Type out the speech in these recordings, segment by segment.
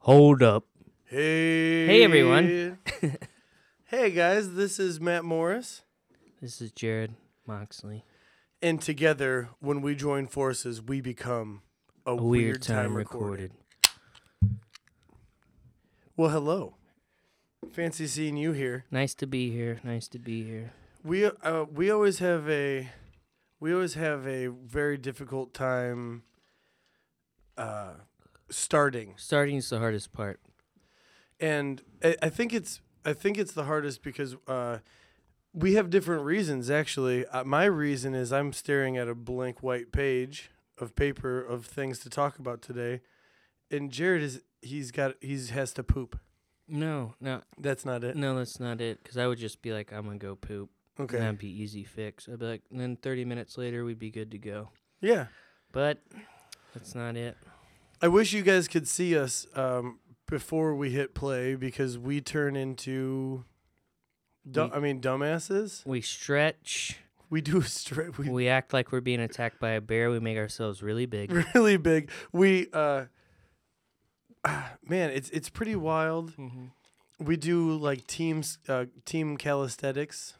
Hold up. Hey. Hey, everyone. hey guys, this is Matt Morris, This is Jarrod Moxley. and together, when we join forces, we become a, A weird, time, recorded. Well, hello. Fancy seeing you here. Nice to be here. Nice to be here. We uh, we always have a we always have a very difficult time uh, starting, Starting is the hardest part. and I, I think it's I think it's the hardest because uh, we have different reasons. Actually, uh, my reason is I'm staring at a blank white page of paper of things to talk about today, and Jarrod is he's got he's has to poop. No, no, That's not it. no, that's not it. Because I would just be like, I'm gonna go poop. And Okay. that'd be easy fix. I'd be like, and then 30 minutes later, we'd be good to go. Yeah. But that's not it. I wish you guys could see us um, before we hit play because we turn into, dumb, We- I mean, dumbasses. We stretch. We do straight. We We act like we're being attacked by a bear. We make ourselves really big. really big. We uh, man, it's it's pretty wild. mm-hmm. We do like teams, uh, team calisthenics.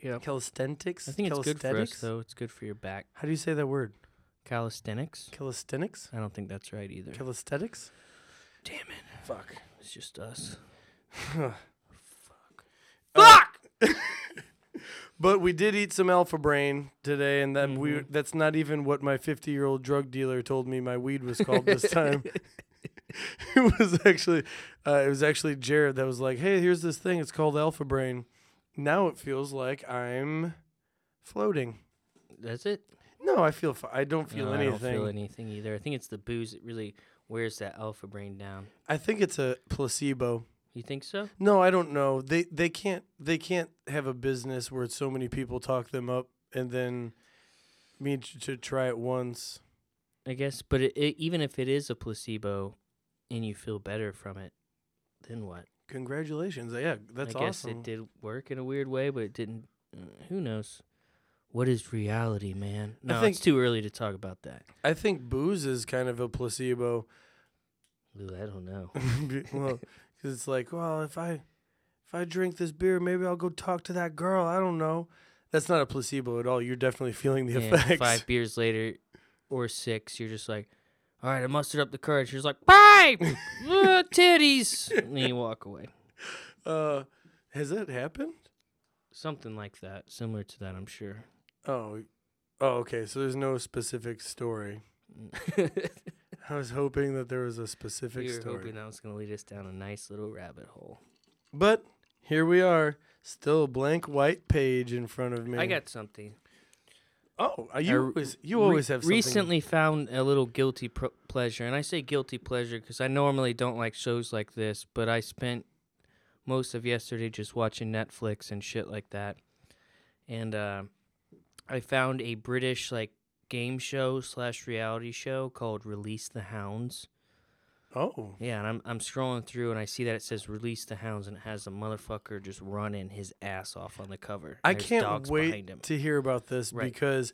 Yeah. Calisthenics. I think it's good for us, though. It's good for your back. How do you say that word? Calisthenics? Calisthenics. I don't think that's right either. Calisthenics. Damn it. Fuck. It's just us. Fuck. Fuck! But we did eat some Alpha Brain today, and that we Mhm. that's not even what my 50 year old drug dealer told me my weed was called this time. it was actually uh, it was actually Jarrod that was like, "Hey, here's this thing. It's called Alpha Brain." Now it feels like I'm floating. That's it? No, I feel fi- I don't feel No, anything. I don't feel anything either. I think it's the booze that really wears that alpha brain down. I think it's a placebo. You think so? No, I don't know. They they can't they can't have a business where so many people talk them up and then me t- to try it once. I guess, but it, it, even if it is a placebo and you feel better from it, then what? Congratulations. Yeah, that's awesome. I guess awesome. it did work in a weird way, but it didn't. Uh, who knows? What is reality, man? I No, think- it's too early to talk about that. I think booze is kind of a placebo. Ooh, I don't know. well, cuz it's like, well, if I if I drink this beer, maybe I'll go talk to that girl. I don't know. That's not a placebo at all. You're definitely feeling the effects. five beers later, or six, you're just like, all right, I mustered up the courage. You're like, bye, uh, titties, and then you walk away. Uh has that happened? Something like that, similar to that, I'm sure. Oh. Oh, okay. So there's no specific story. I was hoping that there was a specific we were story. hoping that was going to lead us down a nice little rabbit hole. But here we are, still a blank white page in front of me. I got something. Oh, uh, you re- always you re- always have something. recently found a little guilty pro- pleasure, and I say guilty pleasure because I normally don't like shows like this, but I spent most of yesterday just watching Netflix and shit like that, and uh, I found a British like game show slash reality show called Release the Hounds. Oh, Yeah, and I'm I'm scrolling through and I see that it says Release the Hounds and it has a motherfucker just running his ass off on the cover. I there's can't dogs behind wait him. to hear about this Right. because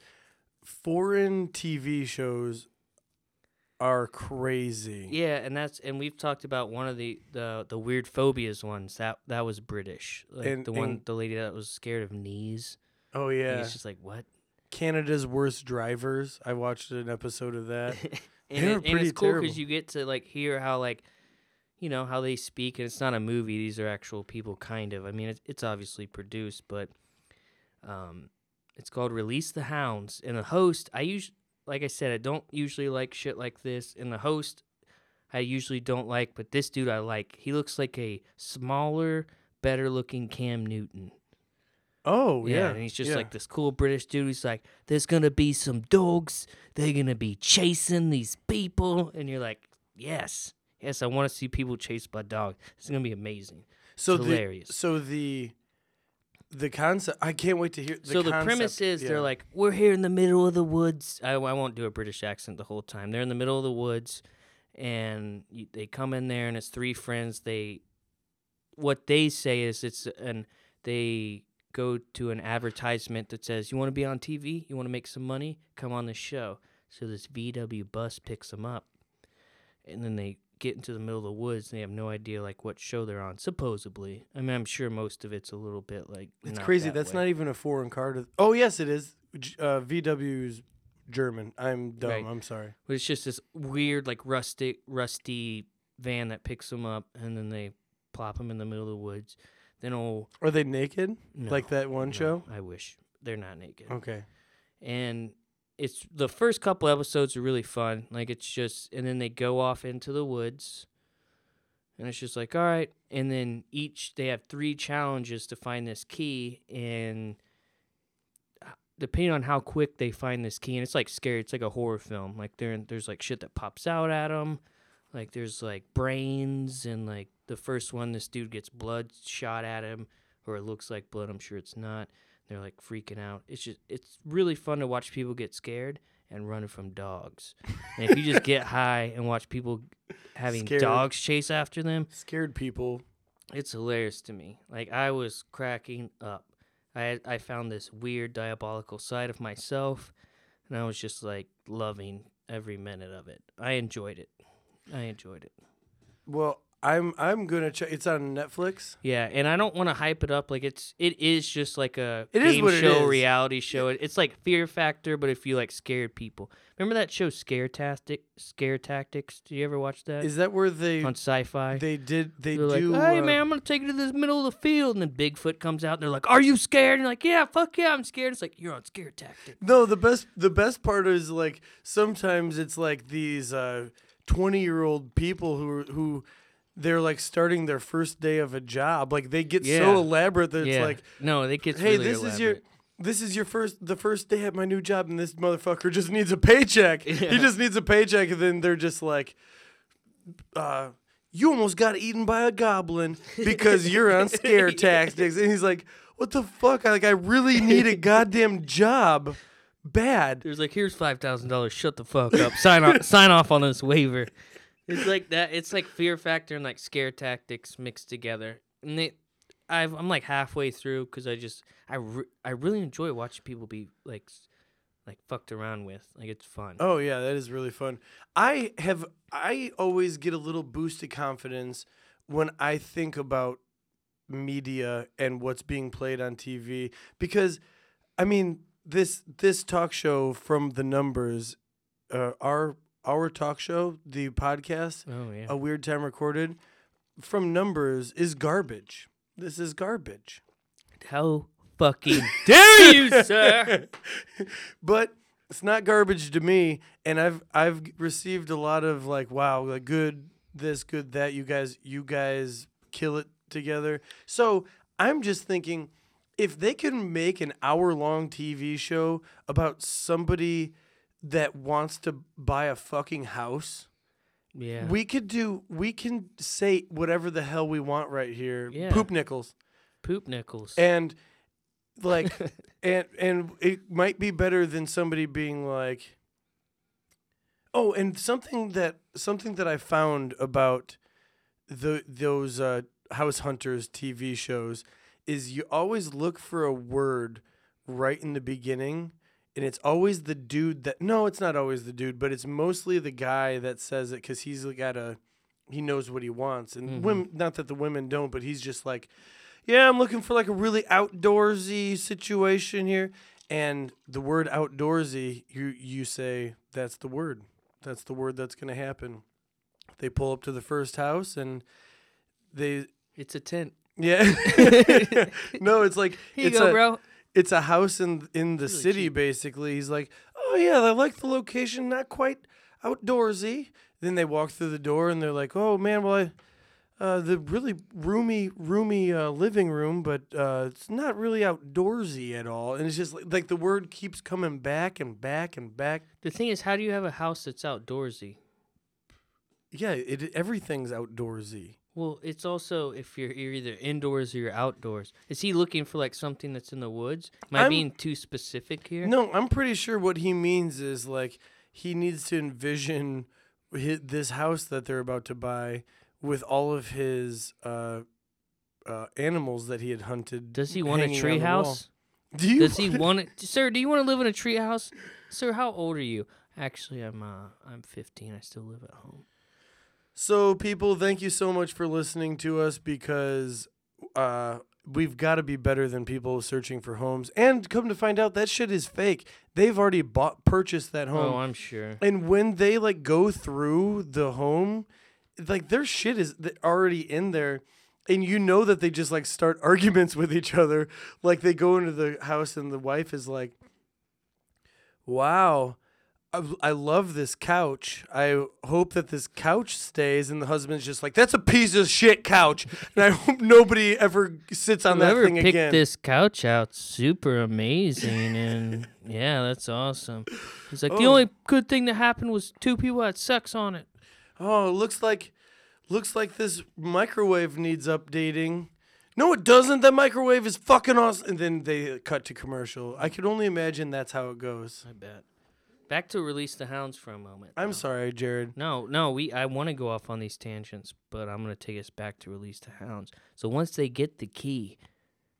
foreign TV shows are crazy. Yeah, and that's and we've talked about one of the the, the weird phobias ones. That that was British. Like And- the one the lady that was scared of knees. Oh And yeah, It's just like what? Canada's worst drivers. I watched an episode of that. and, it, and pretty it's cool because you get to like hear how like you know how they speak and it's not a movie. These are actual people kind of. I mean it's, it's obviously produced but um it's called release the hounds. And the host i usually like i said i don't usually like shit like this. And the host i usually don't like but this dude i like. He looks like a smaller better looking cam newton Oh yeah, yeah, and he's just yeah. like this cool British dude. He's like, "There's gonna be some dogs. They're gonna be chasing these people," and you're like, "Yes, yes, I want to see people chased by dogs. It's gonna be amazing." so it's the, hilarious. So the the concept. I can't wait to hear. The so the premise is yeah. they're like, "We're here in the middle of the woods." I, I won't do a British accent the whole time. They're in the middle of the woods, and you, they come in there, and it's three friends. They, what they say is it's and they go to an advertisement that says, "You want to be on TV? You want to make some money? Come on the show." So this VW bus picks them up, and then they get into the middle of the woods and they have no idea like what show they're on. Supposedly, I mean, I'm sure most of it's a little bit like It's crazy. that That's way. not even a foreign car. To oh yes, it is. Uh, VW's German. I'm dumb. Right. I'm sorry. But it's just this weird, like rusty, rusty van that picks them up, and then they plop them in the middle of the woods. Then oh, Are they naked no, like that one no, show? I wish they're not naked. Okay. And it's the first couple episodes are really fun. Like it's just, and then they go off into the woods, and it's just like all right. And then each they have three challenges to find this key, and uh, depending on how quick they find this key, and it's like scary. It's like a horror film. Like there, there's like shit that pops out at them. Like there's like brains, and like the first one, this dude gets blood shot at him, or it looks like blood. I'm sure it's not. They're like freaking out. It's just it's really fun to watch people get scared and running from dogs. And if you just get high and watch people having Scared. dogs chase after them, Scared people. it's hilarious to me. Like I was cracking up. I I found this weird diabolical side of myself, and I was just like loving every minute of it. I enjoyed it. I enjoyed it. Well, I'm I'm gonna check. It's on Netflix. Yeah, and I don't want to hype it up like it's it is just like a It is game show, is. reality show. It- It's like Fear Factor, but if you like scared people. Remember that show Scare Tactic Scare Tactics? Did you ever watch that Is that where they on Sci-Fi? they did they They're do? like, hey uh, man, I'm gonna take you to this middle of the field, and then Bigfoot comes out, and they're like, "Are you scared?" And you're like, "Yeah, fuck yeah, I'm scared." It's like you're on scare tactic. No, the best the best part is like sometimes it's like these uh, twenty year old people who are, who they're like starting their first day of a job. Like they get Yeah. so elaborate that it's like, no, it gets hey, really this is your elaborate. this is your first the first day at my new job, and this motherfucker just needs a paycheck. He just needs a paycheck, and then they're just like, uh. You almost got eaten by a goblin because you're on scare tactics, and he's like, "What the fuck? I like, I really need a goddamn job, bad." There's like, here's five thousand dollars. Shut the fuck up. Sign off. sign off on this waiver. It's like that. It's like Fear Factor and like Scare Tactics mixed together. And they, I've, I'm like halfway through because I just I re- I really enjoy watching people be like like fucked around with. Like it's fun. Oh yeah, that is really fun. I have I always get a little boost of confidence when I think about media and what's being played on TV because I mean this this talk show from the numbers uh, our our talk show the podcast Oh yeah. a weird time recorded from numbers is garbage. This is garbage. How fucking dare you, sir? but it's not garbage to me and i've i've received a lot of like wow like good this good that you guys you guys kill it together so i'm just thinking if they can make an hour long tv show about somebody that wants to buy a fucking house Yeah. we could do we can say whatever the hell we want right here Yeah. poop nickels Poop nickels. and like and and it might be better than somebody being like oh and something that something that i found about the those uh house hunters tv shows is you always look for a word right in the beginning and it's always the dude that no it's not always the dude but it's mostly the guy that says it because he's got a he knows what he wants and Mhm. women not that the women don't but he's just like yeah i'm looking for like a really outdoorsy situation here and the word outdoorsy you you say that's the word that's the word that's going to happen they pull up to the first house and they it's a tent. Yeah no it's like Here you it's go, a, bro. it's a house in in the Really city cheap. basically he's like oh yeah i like the location not quite outdoorsy then they walk through the door and they're like oh man well i uh, the really roomy roomy uh, living room but uh, it's not really outdoorsy at all and it's just like, like the word keeps coming back and back and back The thing is, how do you have a house that's outdoorsy? yeah it everything's outdoorsy Well, it's also if you're you're either indoors or you're outdoors. Is he looking for like something that's in the woods? Am I I'm- being too specific here? No, I'm pretty sure what he means is like he needs to envision hi this house that they're about to buy with all of his uh, uh, animals that he had hunted. Does he want a tree house? Do you? Does he want it, sir? Do you want to live in a tree house, sir? How old are you? Actually, I'm uh I'm 15. I still live at home. So, people, thank you so much for listening to us because uh, we've got to be better than people searching for homes. And come to find out, that shit is fake. They've already bought, purchased that home. Oh, I'm sure. and when they like go through the home, like their shit is already in there. And you know that they just like start arguments with each other. Like they go into the house and the wife is like, wow. I, I love this couch. I hope that this couch stays. And the husband's just like, that's a piece of shit couch. And I hope nobody ever sits on that Whoever thing picked again. this couch out, super amazing, and yeah, that's awesome. He's like, the Oh. only good thing that happened was two people had sex on it. Oh, it looks like looks like this microwave needs updating. No, it doesn't. That microwave is fucking awesome. And then they cut to commercial. I could only imagine that's how it goes. I bet. Back to release the hounds for a moment. I'm though. sorry, Jarrod. No, no, we I want to go off on these tangents, but I'm gonna take us back to release the hounds. So once they get the key,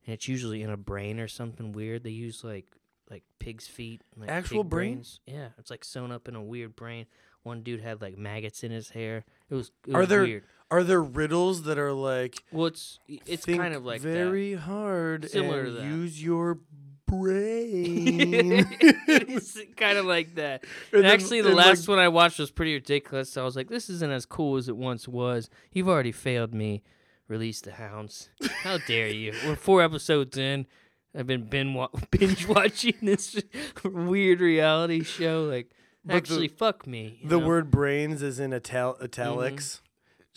and it's usually in a brain or something weird, they use like like pig's feet, like Actual pig brain? brains. Yeah, it's like sewn up in a weird brain. One dude had like maggots in his hair. It was, it Are there weird. are there riddles that are like Well, it's it's kind of like that. very hard Similar and to that. use your brain. it's kind of like that. And And then- actually, the and, like- last one I watched was pretty ridiculous. I was like, "This isn't as cool as it once was." You've already failed me. Release the hounds. How dare you? We're four episodes in. I've been binge watching this weird reality show. Like, the- actually, fuck me. the know? word brains is in ital- mm-hmm. italics.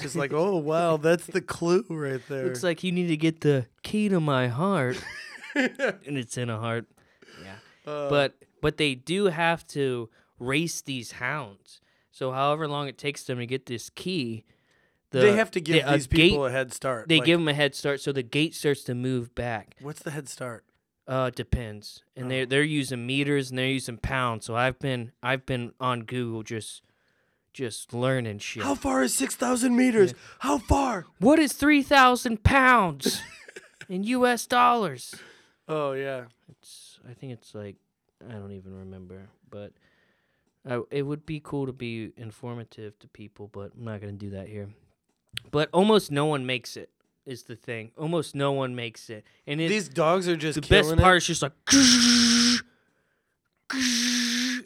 Just like, oh wow, that's the clue right there. looks like you need to get the key to my heart, and it's in a heart. Yeah. Uh, but but they do have to race these hounds. So however long it takes them to get this key, the, they have to give the- a these people gate- a head start. they Like, give them a head start, so the gate starts to move back. What's the head start? Uh, depends, and Oh. they're they're using meters and they're using pounds. So I've been I've been on Google just just learning shit. How far is six thousand meters? How far? what is three thousand pounds in U.S. dollars? Oh yeah. It's I think it's like I don't even remember, but I, it would be cool to be informative to people, but I'm not gonna do that here. But almost no one makes it is the thing. Almost no one makes it, and it, These dogs are just the best part it. is just like.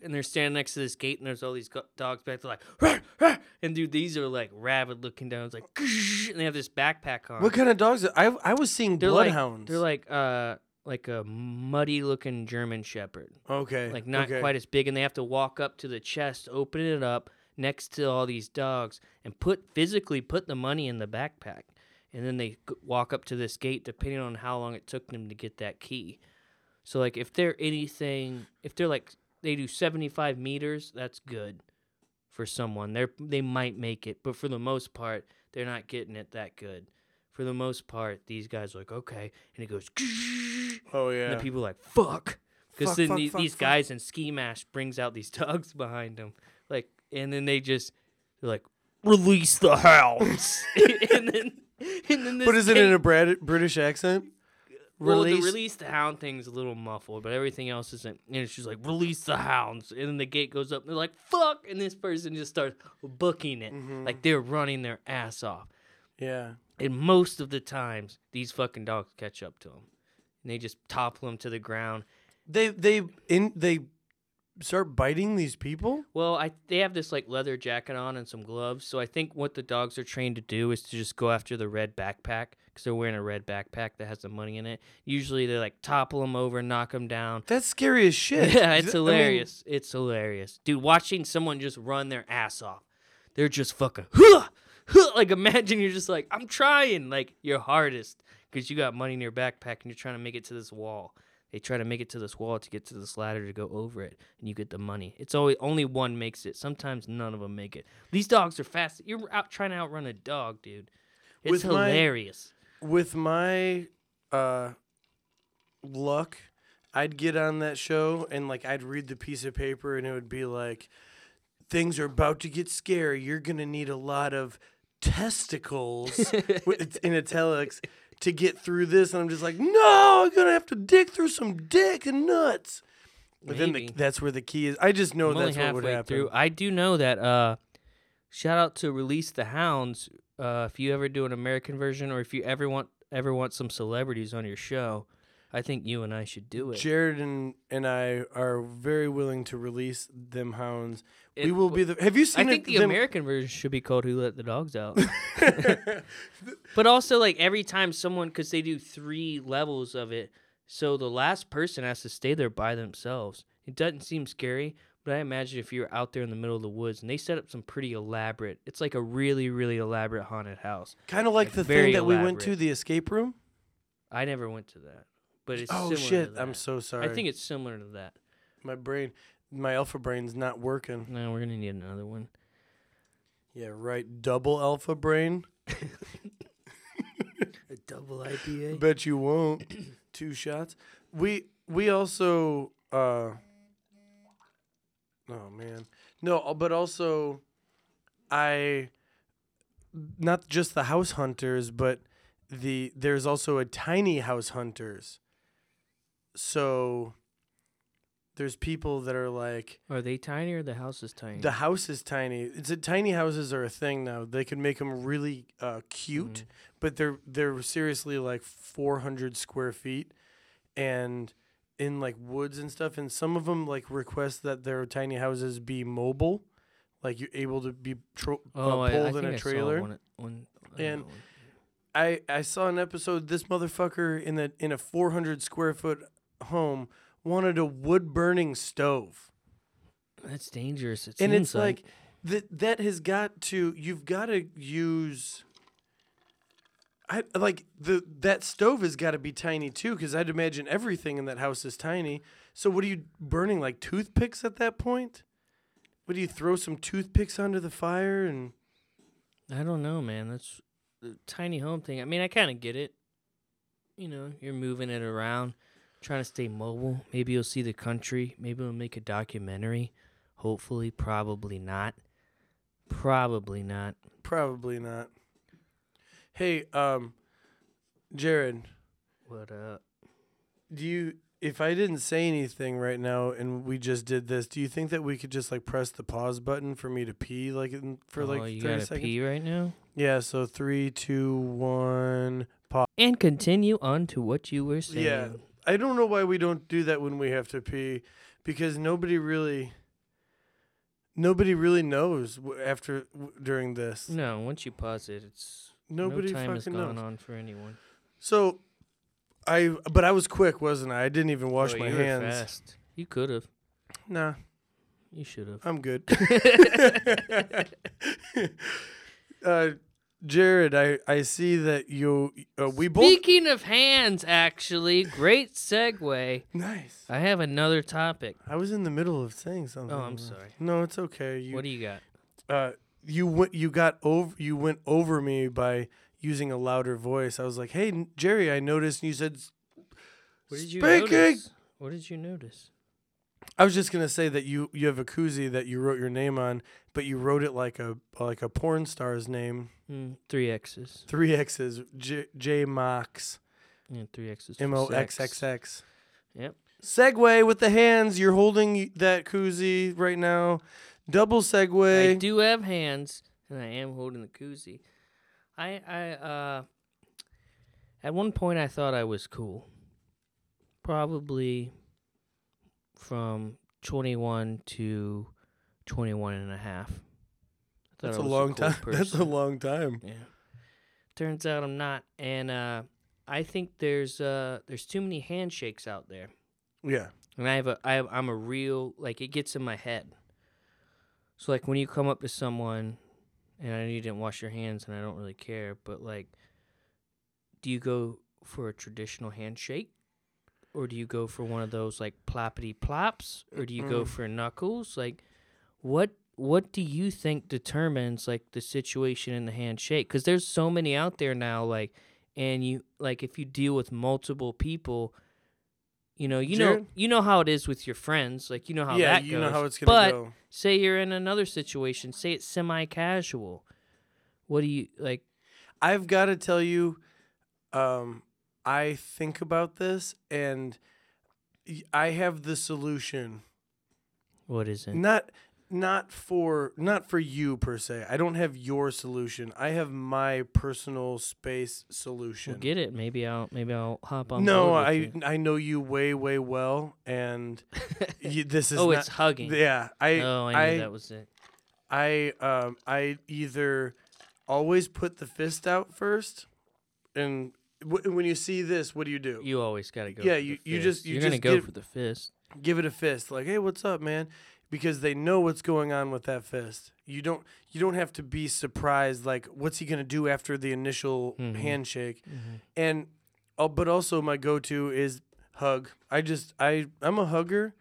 And they're standing next to this gate, and there's all these dogs back. They're like, and dude, these are like rabid looking down. It's like, and they have this backpack on. What kind of dogs? Are, I I was seeing They're like bloodhounds. they're like uh like a muddy looking German Shepherd, okay, like not okay. quite as big, and they have to walk up to the chest, open it up next to all these dogs, and put physically put the money in the backpack, and then they walk up to this gate, depending on how long it took them to get that key. So like if they're anything, if they're like they do seventy five meters, that's good for someone. They're they might make it, but for the most part, they're not getting it that good. For the most part, these guys are like okay, and it goes. Oh yeah. And the people are like, fuck. Because then fuck, the- fuck, these fuck. guys in ski mask brings out these dogs behind them. Like, and then they just, they're like, release the hounds. and then, and then this but is it in a Brad- British accent? well, the Release- release the hound thing's a little muffled, but everything else isn't. And it's just like, release the hounds. And then the gate goes up, and they're like, fuck. And this person just starts booking it. Mhm. Like, they're running their ass off. Yeah. And most of the times, these fucking dogs catch up to them. And they just topple them to the ground. They they in they start biting these people. Well, I they have this like leather jacket on and some gloves. So I think what the dogs are trained to do is to just go after the red backpack because they're wearing a red backpack that has the money in it. Usually they like topple them over, knock them down. That's scary as shit. Yeah, it's I mean, hilarious. it's hilarious, dude. Watching someone just run their ass off, they're just fucking huh. like imagine you're just like I'm trying like your hardest because you got money in your backpack and you're trying to make it to this wall. They try to make it to this wall to get to this ladder to go over it, and you get the money. It's always only one makes it. Sometimes none of them make it. These dogs are fast. You're out trying to outrun a dog, dude. It's With my- hilarious. with my uh luck i'd get on that show and like i'd read the piece of paper and it would be like things are about to get scary you're gonna need a lot of testicles with- in italics to get through this and i'm just like no i'm gonna have to dig through some dick and nuts but then the, that's where the key is i just know I'm that's what would happen through. I do know that uh, shout out to Release the Hounds. Uh, if you ever do an American version, or if you ever want ever want some celebrities on your show, I think you and I should do it. Jared and, and I are very willing to release them hounds. we will be the. Have you seen? I think it, the them- American version should be called "Who Let the Dogs Out." but also, like every time someone, because they do three levels of it, so the last person has to stay there by themselves. It doesn't seem scary, but I imagine if you're out there in the middle of the woods and they set up some pretty elaborate. It's like a really, really elaborate haunted house. Kind of like Like, the thing that we went to, the escape room. I never went to that, but it's Oh shit! I'm so sorry. I think it's similar to that. my brain, my alpha brain's not working. No, we're gonna need another one. Yeah, right. Double alpha brain. A double IPA. Bet you won't. Two shots. We we also. uh Oh man, no, uh, but also, I. Not just the house hunters, but the there's also a tiny house hunters. So. There's people that are like Are they tiny or the house is tiny? the house is tiny. It's a, tiny houses are a thing now. They can make them really uh, cute, Mhm. but they're they're seriously like 400 square feet, and in like woods and stuff. And some of them like request that their tiny houses be mobile, like you're able to be tro- oh, uh, I, I pulled think in a I trailer. Saw one, one, I And know. I I saw an episode. This motherfucker in the in a 400 square foot home wanted a wood burning stove. That's dangerous. It and it's like that that has got to you've got to use I like the that stove has got to be tiny too cuz I'd imagine everything in that house is tiny. So what are you burning like toothpicks at that point? What do you throw some toothpicks under the fire and I don't know, man. That's the tiny home thing. I mean, I kind of get it. You know, you're moving it around, trying to stay mobile. Maybe you'll see the country. Maybe we'll make a documentary. Hopefully, probably not. Probably not. probably not. Hey, um Jarrod, What up? do you if I didn't say anything right now and we just did this, do you think that we could just like press the pause button for me to pee like in, for oh, like you 30 gotta seconds? pee right now. Yeah, so three, two, one. pause. And continue on to what you were saying. Yeah. I don't know why we don't do that when we have to pee, because nobody really, nobody really knows after during this. No, once you pause it, it's Nobody no time has gone knows. on for anyone. So, I but I was quick, wasn't I? I didn't even wash Oh, my you were hands. fast. You could have. Nah, You should have. I'm good. uh, Jarrod, I I see that you uh, we both Speaking of hands, actually, great segue. nice. I have another topic. I was in the middle of saying something. Oh, I'm sorry. No, it's okay. You what do you got? uh you went you got over you went over me by using a louder voice. I was like, "Hey, Jerry, I noticed." And you said, What did you Speaking. notice? What did you notice? "I was just gonna say that you you have a koozie that you wrote your name on, but you wrote it like a like a porn star's name, Mm, three X's. three X's, J, J Mox, Yeah, three X's. M O X. X X." Yep. Segue with the hands. You're holding that koozie right now. Double segway. I do have hands, and I am holding the koozie. I I uh. At one point, I thought I was cool. Probably from 21 to 21 and a half. That's a long cool time. That's a long time. Yeah. Turns out I'm not, and uh, I think there's uh, there's too many handshakes out there, Yeah. and I have a I have, I'm a real like it gets in my head. So like when you come up to someone, and I know you didn't wash your hands, and I don't really care, but like, do you go for a traditional handshake, or do you go for one of those like ploppity plops, or do you go Mm. for knuckles? Like, what what do you think determines like the situation in the handshake? Because there's so many out there now, like, and you like if you deal with multiple people. You know, you know, you know how it is with your friends. Like, you know how yeah, that you goes. know how it's gonna but go. say you're in another situation. Say it's semi-casual. What do you like? I've got to tell you, um, I think about this and I have the solution. What is it? Not not for not for you per se. I don't have your solution. I have my personal space solution. We'll get it. Maybe I'll maybe I'll hop on. no, I you. I know you way way well, and you, this is oh, not, it's hugging. yeah. I oh, I knew I that was it. I um I either always put the fist out first, and w- when you see this, what do you do? You always got to go. Yeah, you- you just- you You're gonna just go give- for the fist. Give it a fist, like hey, what's up, man? Because they know what's going on with that fist. You don't you don't have to be surprised. Like, what's he gonna do after the initial Mhm. handshake? Mm-hmm. And oh, but also my go-to is hug. I just I I'm a hugger,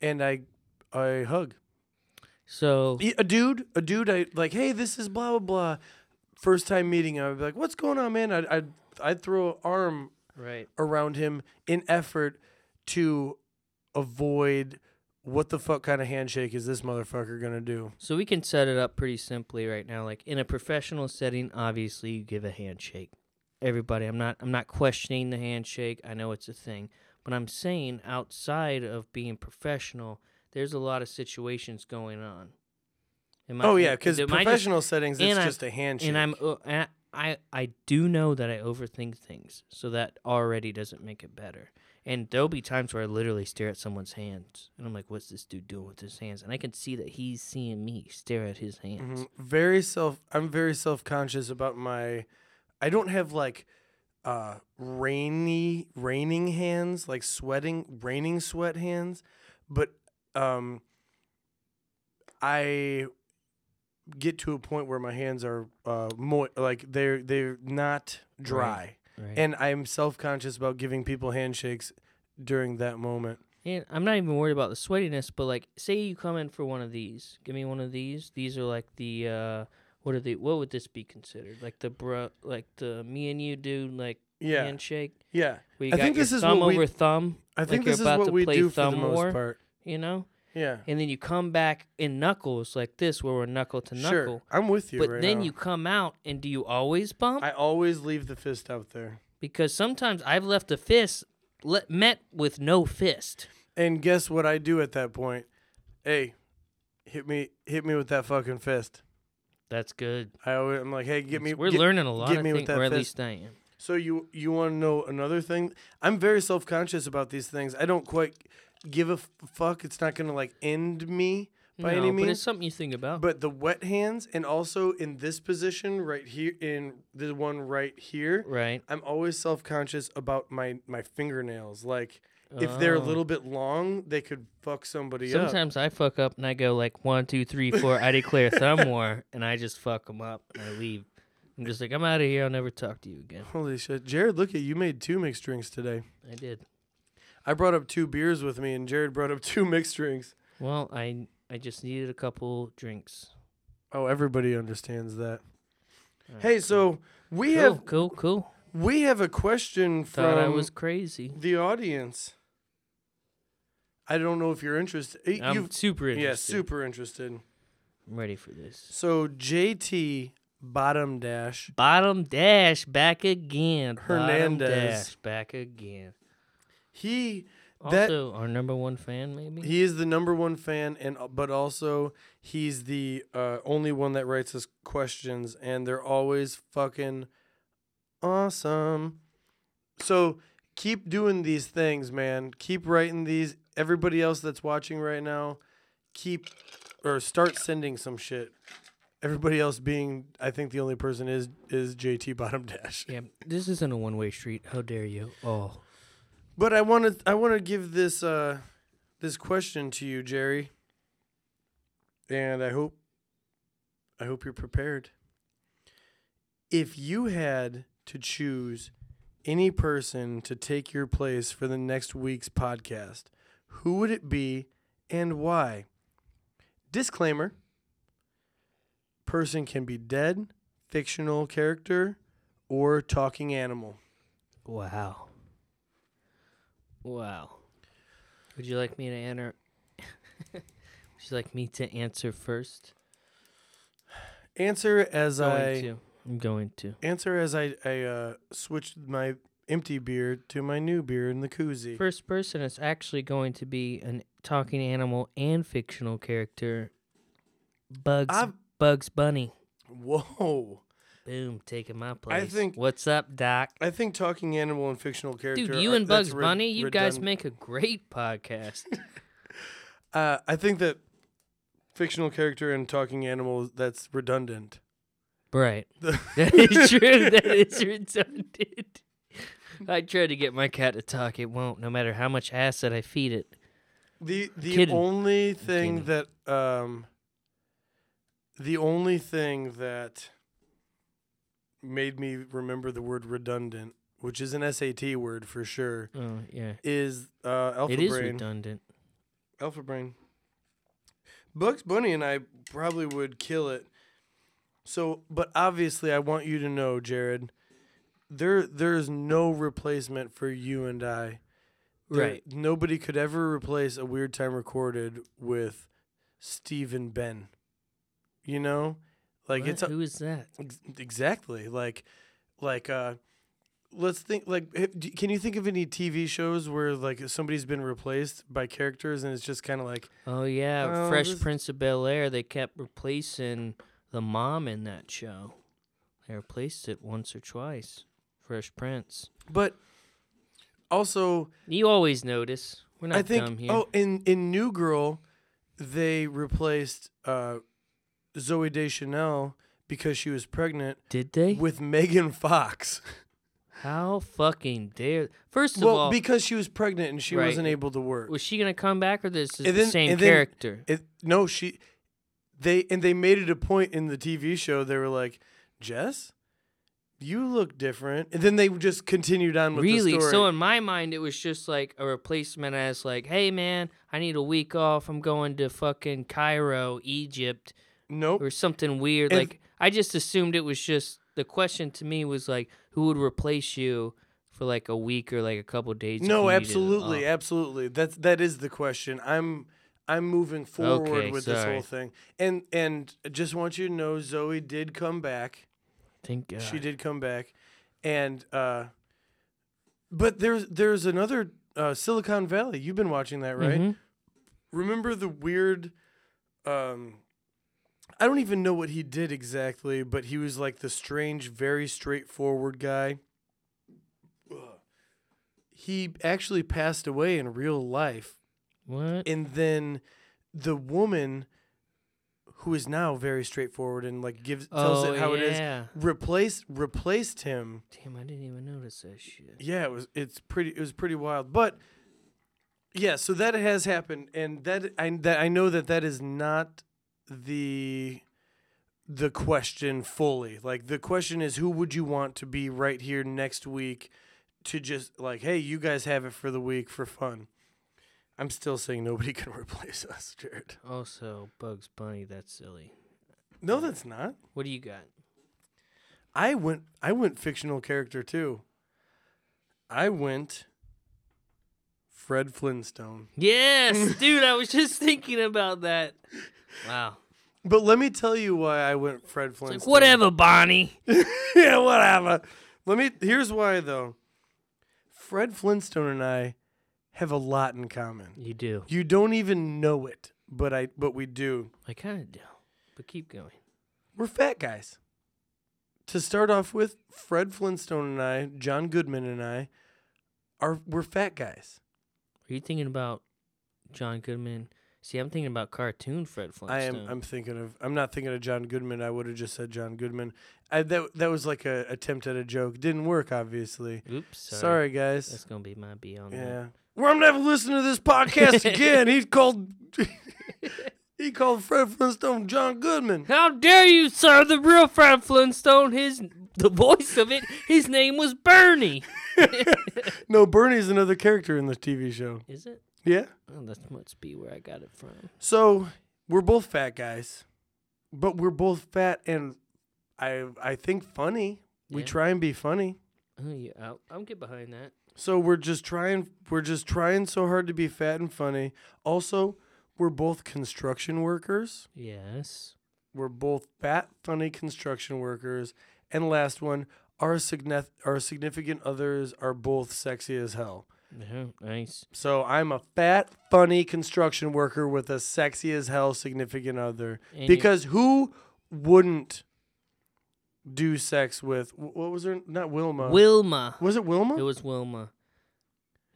and I I hug. So a dude, a dude, I like, hey, this is blah blah blah. First time meeting, I'd be like, what's going on, man? I'd I'd, I'd throw an arm right. around him in effort to avoid what the fuck kind of handshake is this motherfucker gonna do? So we can set it up pretty simply right now. Like in a professional setting, obviously you give a handshake. Everybody, I'm not I'm not questioning the handshake. I know it's a thing. But I'm saying outside of being professional, there's a lot of situations going on. Oh yeah, because I just- professional settings, it's just a handshake. and I'm uh, I I do know that I overthink things, so that already doesn't make it better. And there'll be times where I literally stare at someone's hands, and I'm like, "What's this dude doing with his hands?" And I can see that he's seeing me stare at his hands. Mhm. Very self. I'm very self conscious about my. I don't have like, uh, rainy raining hands, like sweating, raining sweat hands, but um. I get to a point where my hands are uh mo- like they're they're not dry, Right. and I'm self conscious about giving people handshakes during that moment. And I'm not even worried about the sweatiness, but like, say you come in for one of these. Give me one of these. These are like the uh, what are they? What would this be considered? Like the bro, like the me and you do like Yeah, handshake. yeah. I think your this is thumb we- over thumb, I think you're this is about what to we play do for the thumb most war. part. you know. Yeah. And then you come back in knuckles like this, where we're knuckle to knuckle. Sure. I'm with you. But right then now. you come out, and do you always bump? I always leave the fist out there. because sometimes I've left a fist le- met with no fist. And guess what I do at that point? Hey, hit me, hit me with that fucking fist. That's good. I always, I'm like, hey, get me. We're get- learning a lot get me with things, that or at fist. least I am. So you you want to know another thing? I'm very self conscious about these things. I don't quite give a f- fuck. It's not gonna like end me by no, any but means. it's something you think about. But the wet hands, and also in this position right here, in the one right here, right. I'm always self conscious about my my fingernails. Like if they're a Oh. little bit long, they could fuck somebody up. Sometimes I fuck up and I go like one, two, three, four. I declare thumb war, and I just fuck them up and I leave. I'm just like, I'm out of here. I'll never talk to you again. Holy shit, Jarrod! Look at you made two mixed drinks today. I did. I brought up two beers with me, and Jared brought up two mixed drinks. Well, I I just needed a couple drinks. Oh, everybody understands that. Right, Hey, cool. so we cool, have cool, cool. we have a question from I was crazy. the audience. I don't know if you're interested. I'm you've- super interested. yeah, super interested. I'm ready for this. So JT Bottom Dash Bottom dash back again. Hernandez. dash back again. He That- Also, our number one fan, maybe. he is the number one fan, and uh, but also he's the uh, only one that writes us questions, and they're always fucking awesome. So keep doing these things, man. Keep writing these. Everybody else that's watching right now, keep or start sending some shit. Everybody else being, I think the only person is is JT Bottom Dash. yeah, this isn't a one way street. How dare you? Oh, But I want to I want to give this uh this question to you, Jerry. And I hope I hope you're prepared. If you had to choose any person to take your place for the next week's podcast, who would it be and why? Disclaimer. Person can be dead, fictional character, or talking animal. wow. Wow. Would you like me to enter? Would you like me to answer first? Answer as Going I to. I'm going to. answer as I I uh, switched my empty beer to my new beer in the koozie. First person is actually going to be an talking animal and fictional character Bugs I've- Bugs Bunny. Whoa. Boom, taking my place. I think- What's up, Doc? I think talking animal and fictional character. Dude, you are- and Bugs re- Bunny, you guys make a great podcast. Uh, I think that fictional character and talking animal that's redundant. right. That is true. That is redundant. I try to get my cat to talk. It won't, no matter how much acid I feed it. The the only thing that um the only thing that made me remember the word redundant, which is an SAT word for sure, Oh, yeah. is uh Alpha it is Brain. redundant. Alpha Brain. Bugs Bunny and I probably would kill it. So, but obviously, I want you to know, Jarrod, there there's no replacement for you and I. There- Right. Nobody could ever replace a weird time recorded with Steve and Ben. You know, like What? it's a, Who is that? Ex- exactly like like uh let's think like can you think of any tv shows where like somebody's been replaced by characters and it's just kind of like Oh, yeah. Well, Fresh this- Prince of Bel Air. They kept replacing the mom in that show. They replaced it once or twice. Fresh Prince. but also You always notice. We're not i think dumb here. oh in in new girl they replaced uh Zooey Deschanel because she was pregnant Did they? with megan fox How fucking dare? First of well all, because she was pregnant and she Right. wasn't able to work was she gonna come back, or this is And the then- same then- character? It, no, she, they and they made it a point in the TV show. They were like, Jess, you look different, and then they just continued on with really? the story. So in my mind, it was just like a replacement as like, hey man, I need a week off. I'm going to fucking Cairo, Egypt, nope. or something weird. And- like I just assumed it was just the question to me was like, who would replace you for like a week or like a couple days? No, needed it absolutely, absolutely. That's that is the question. I'm I'm moving forward Okay, with this sorry. whole thing, and and I just want you to know, Zooey did come back. Thank God. She did come back, and uh, but there's there's another uh, Silicon Valley. You've been watching that, right? Mhm. remember the weird um I don't even know what he did exactly, but he was like the strange, very straightforward guy. He actually passed away in real life. What? And then the woman who is now very straightforward and like gives tells oh it how it is yeah. replaced replaced him Damn, I didn't even notice that shit. yeah, it was. It's pretty. It was pretty wild. But yeah, so that has happened, and that I that I know that that is not the the question fully. Like the question is, who would you want to be right here next week to just like, hey, you guys have it for the week for fun. I'm still saying nobody can replace us, Jarrod. Also, Bugs Bunny. That's silly. No, that's not. What do you got? I went. I went fictional character too. I went. Fred Flintstone. Yes, dude. I was just thinking about that. Wow. But let me tell you why I went Fred It's Flintstone. like whatever, Bonnie. yeah, whatever. Let me. Here's why though. Fred Flintstone and I have a lot in common. You do. You don't even know it, but I. But we do. I kind of do. But keep going. We're fat guys. To start off with, Fred Flintstone and I, John Goodman and I, are we're fat guys. Are you thinking about John Goodman? See, I'm thinking about cartoon Fred I Flintstone. am. I'm thinking of. I'm not thinking of John Goodman. I would have just said John Goodman. I, that that was like a attempt at a joke. Didn't work, obviously. Oops. Sorry. Sorry, guys. That's gonna be my B on that. Yeah. Well, I'm never listening to this podcast again. He called he called Fred Flintstone John Goodman. How dare you, sir? The real Fred Flintstone, his the voice of it, his name was Bernie. No, Bernie's another character in the TV show. Is it? Yeah. Oh, that must be where I got it from. So we're both fat guys, but we're both fat and I I think funny. We Yeah. try and be funny. Oh yeah, I'll, I'll get behind that. So we're just trying we're just trying so hard to be fat and funny. Also, we're both construction workers. Yes. We're both fat, funny construction workers. And last one, our significant our significant others are both sexy as hell. Yeah, nice. So I'm a fat, funny construction worker with a sexy as hell significant other. And Because who wouldn't do sex with what was her not Wilma? Wilma. was it Wilma? It was Wilma.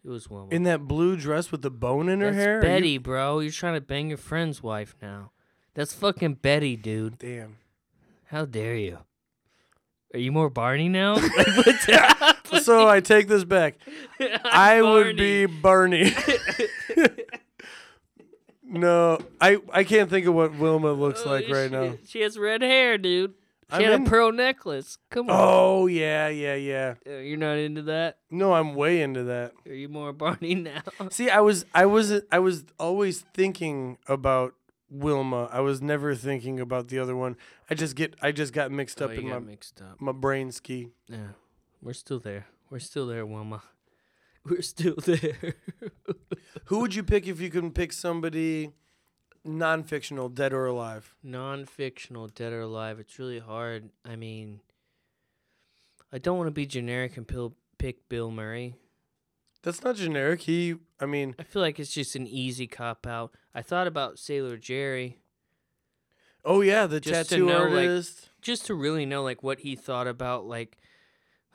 It was Wilma. in that blue dress with the bone in her That's hair? Are you- Betty, bro. You're trying to bang your friend's wife now. That's fucking Betty, dude. Damn. How dare you? Are you more Barney now? Like, what's happening? So I take this back. I would be Barney. no, I I can't think of what Wilma looks Oh, like right she, now. She has red hair, dude. She I'm had in- a pearl necklace. Come on. Oh yeah, yeah, yeah. Uh, You're not into that? No, I'm way into that. Are you more Barney now? See, I was I was I was always thinking about Wilma. I was never thinking about the other one. I just get I just got mixed Oh, up in my mixed up. my brain ski. Yeah, we're still there. We're still there, Wilma. We're still there. Who would you pick if you could pick somebody non-fictional, dead or alive? Non-fictional, dead or alive. It's really hard. I mean, I don't want to be generic and pil- pick Bill Murray. That's not generic. He, I mean, I feel like it's just an easy cop out. I thought about Sailor Jerry oh yeah, the Just to tattoo know, like, artist. just to really know like what he thought about like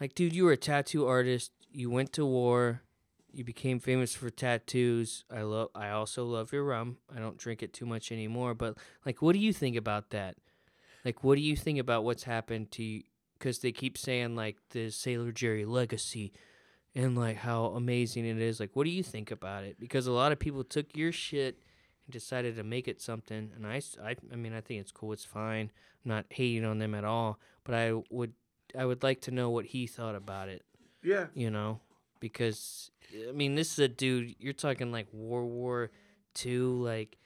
like dude you were a tattoo artist. You went to war. You became famous for tattoos. I love i also love your rum. I don't drink it too much anymore but like what do you think about that? Like what do you think about what's happened to you because they keep saying like the sailor jerry legacy and like how amazing it is. Like what do you think about it? Because a lot of people took your shit and decided to make it something and I, I, I mean i think it's cool. It's fine. I'm not hating on them at all, but I would I would like to know what he thought about it, Yeah. you know, because I mean this is a dude you're talking like World War Two, like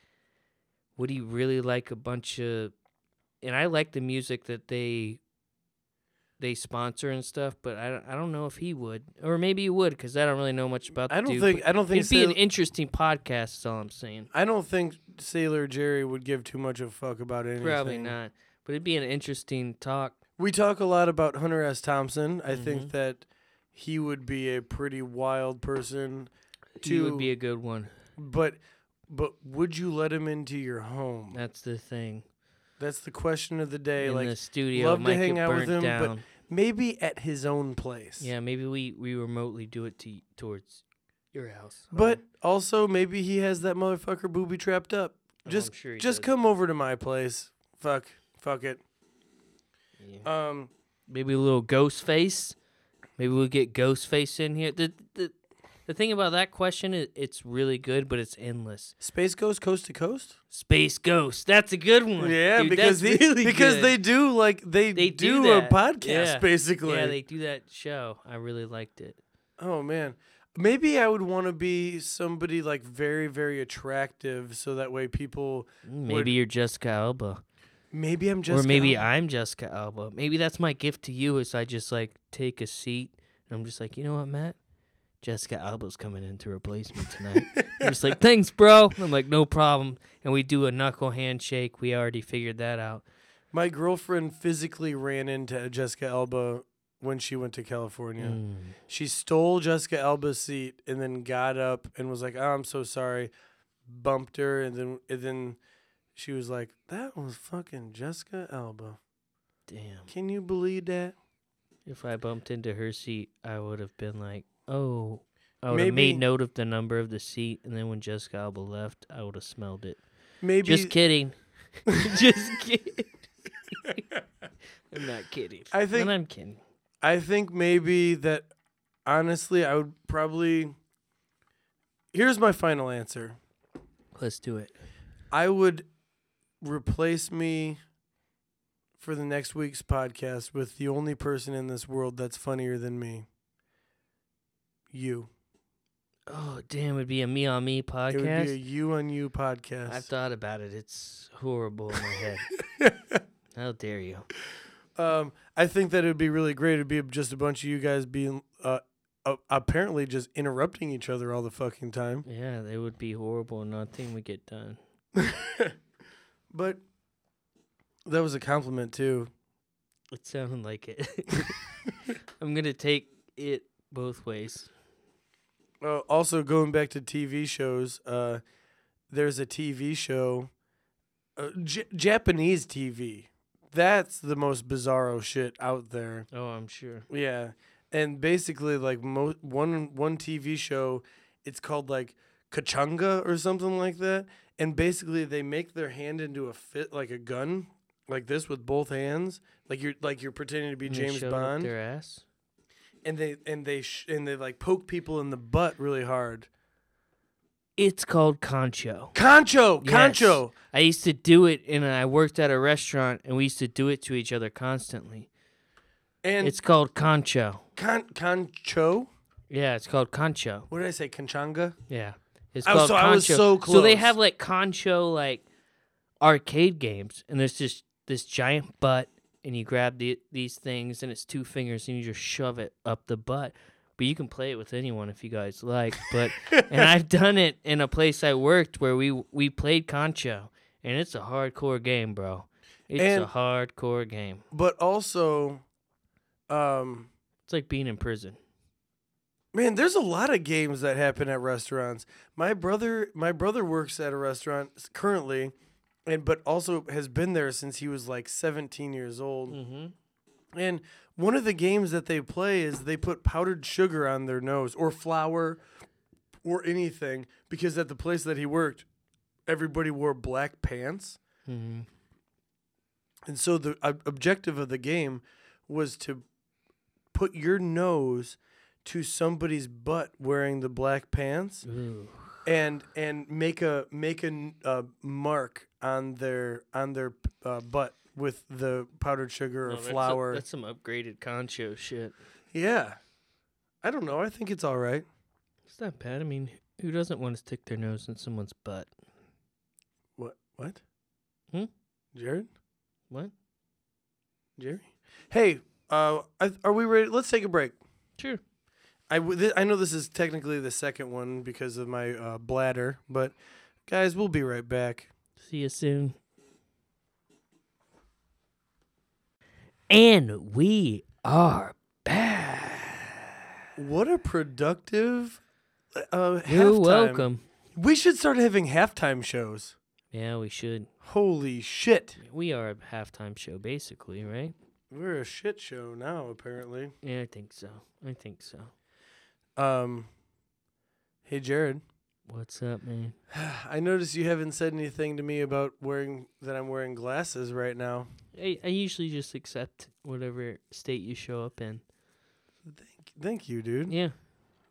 would he really like a bunch of and I like the music that they they sponsor and stuff, but I don't, I don't know if he would, or maybe he would, because I don't really know much about. The I don't dude, think I don't think it'd be an interesting podcast. Is all I'm saying. I don't think Sailor Jerry would give too much of a fuck about anything. Probably not, but it'd be an interesting talk. We talk a lot about Hunter S. Thompson. I Mhm. think that he would be a pretty wild person. He would be a good one. But but would you let him into your home? That's the thing. That's the question of the day. in like the studio. love to hang out with him, but maybe at his own place. yeah, maybe we we remotely do it to towards your house. But also maybe he has that motherfucker booby trapped up. Oh, Just sure just does. come over to my place. Fuck. Fuck it. Yeah. Um maybe a little ghost face. Maybe we'll get ghost face in here. The the the thing about that question is it's really good, but it's endless. Space Ghost Coast to Coast? Space ghost. That's a good one. Yeah, Dude, because they, really because good. they do like they, They do, do a podcast Yeah. basically. yeah they do that show. I really liked it. oh man. Maybe I would want to be somebody like very very attractive so that way people Maybe Would- you're Jessica Alba. Maybe I'm just or maybe I'm Jessica Alba. Maybe that's my gift to you is I just like take a seat and I'm just like, you know what, Matt? Jessica Alba's coming in to replace me tonight. I'm just like, thanks, bro. I'm like, no problem. And we do a knuckle handshake. We already figured that out. My girlfriend physically ran into Jessica Alba when she went to California. Mm. She stole Jessica Alba's seat and then got up and was like, "Oh, I'm so sorry." Bumped her and then and then she was like, "That was fucking Jessica Alba." Damn. Can you believe that? If I bumped into her seat, I would have been like, oh. I would have made note of the number of the seat, and then when Jessica Alba left, I would have smelled it. Maybe Just kidding. Just kidding. I'm not kidding. I think- And I'm kidding. I think maybe that honestly, I would probably Here's my final answer. Let's do it. I would replace me for the next week's podcast with the only person in this world that's funnier than me. You. Oh, damn, it'd be a me on me podcast. It would be a you on you podcast. I've thought about it. It's horrible in my head. How dare you? um, I think that it would be really great. It'd be just a bunch of you guys being uh, uh, apparently just interrupting each other all the fucking time. Yeah, they would be horrible and nothing would get done. But that was a compliment too. It sounded like it. I'm going to take it both ways. Uh, also, going back to TV shows, uh, there's a TV show, uh, J- Japanese TV. That's the most bizarro shit out there. Oh, I'm sure. Yeah, and basically, like mo- one one TV show, it's called like Kachanga or something like that. And basically, they make their hand into a fit like a gun, like this with both hands, like you're like you're pretending to be And they James up Bond Their ass. and they and they sh- and they like poke people in the butt really hard. It's called concho. Concho, Yes. concho. I used to do it, and I worked at a restaurant, and we used to do it to each other constantly. And It's called concho. con concho. Yeah, it's called concho. What did I say? Conchanga. Yeah, it's called so concho. I was so So they have like concho like arcade games, and there's just this giant butt, and you grab the, these things, and it's two fingers, and you just shove it up the butt. But you can play it with anyone if you guys like. But and I've done it in a place I worked where we we played concho, and it's a hardcore game, bro. It's And- a hardcore game. But also, um, It's like being in prison. Man, there's a lot of games that happen at restaurants. My brother, my brother works at a restaurant currently, and but also has been there since he was like 17 years old. Mm-hmm. And one of the games that they play is they put powdered sugar on their nose or flour or anything because at the place that he worked, everybody wore black pants. Mm-hmm. And so the ob- objective of the game was to put your nose to somebody's butt wearing the black pants Ooh. and and make a make a mark on their on their uh, butt with the powdered sugar or No, that's a- flour. that's some upgraded concho shit. Yeah. I don't know. I think it's all right. It's not bad. I mean, who doesn't want to stick their nose in someone's butt? What? What? Hmm? Jarrod? What? Jerry? Hey, uh, are we ready? Let's take a break. Sure. I, w- th- I know this is technically the second one because of my uh, bladder, but guys, we'll be right back. See you soon. And we are back. What a productive uh, You're halftime. welcome. We should start having halftime shows. Yeah, we should. Holy shit. We are a halftime show, basically, right? We're a shit show now, apparently. Yeah, I think so. I think so. Um, hey, Jarrod. What's up, man? I noticed you haven't said anything to me about wearing that I'm wearing glasses right now. I, I usually just accept whatever state you show up in. Thank, thank you, dude. Yeah,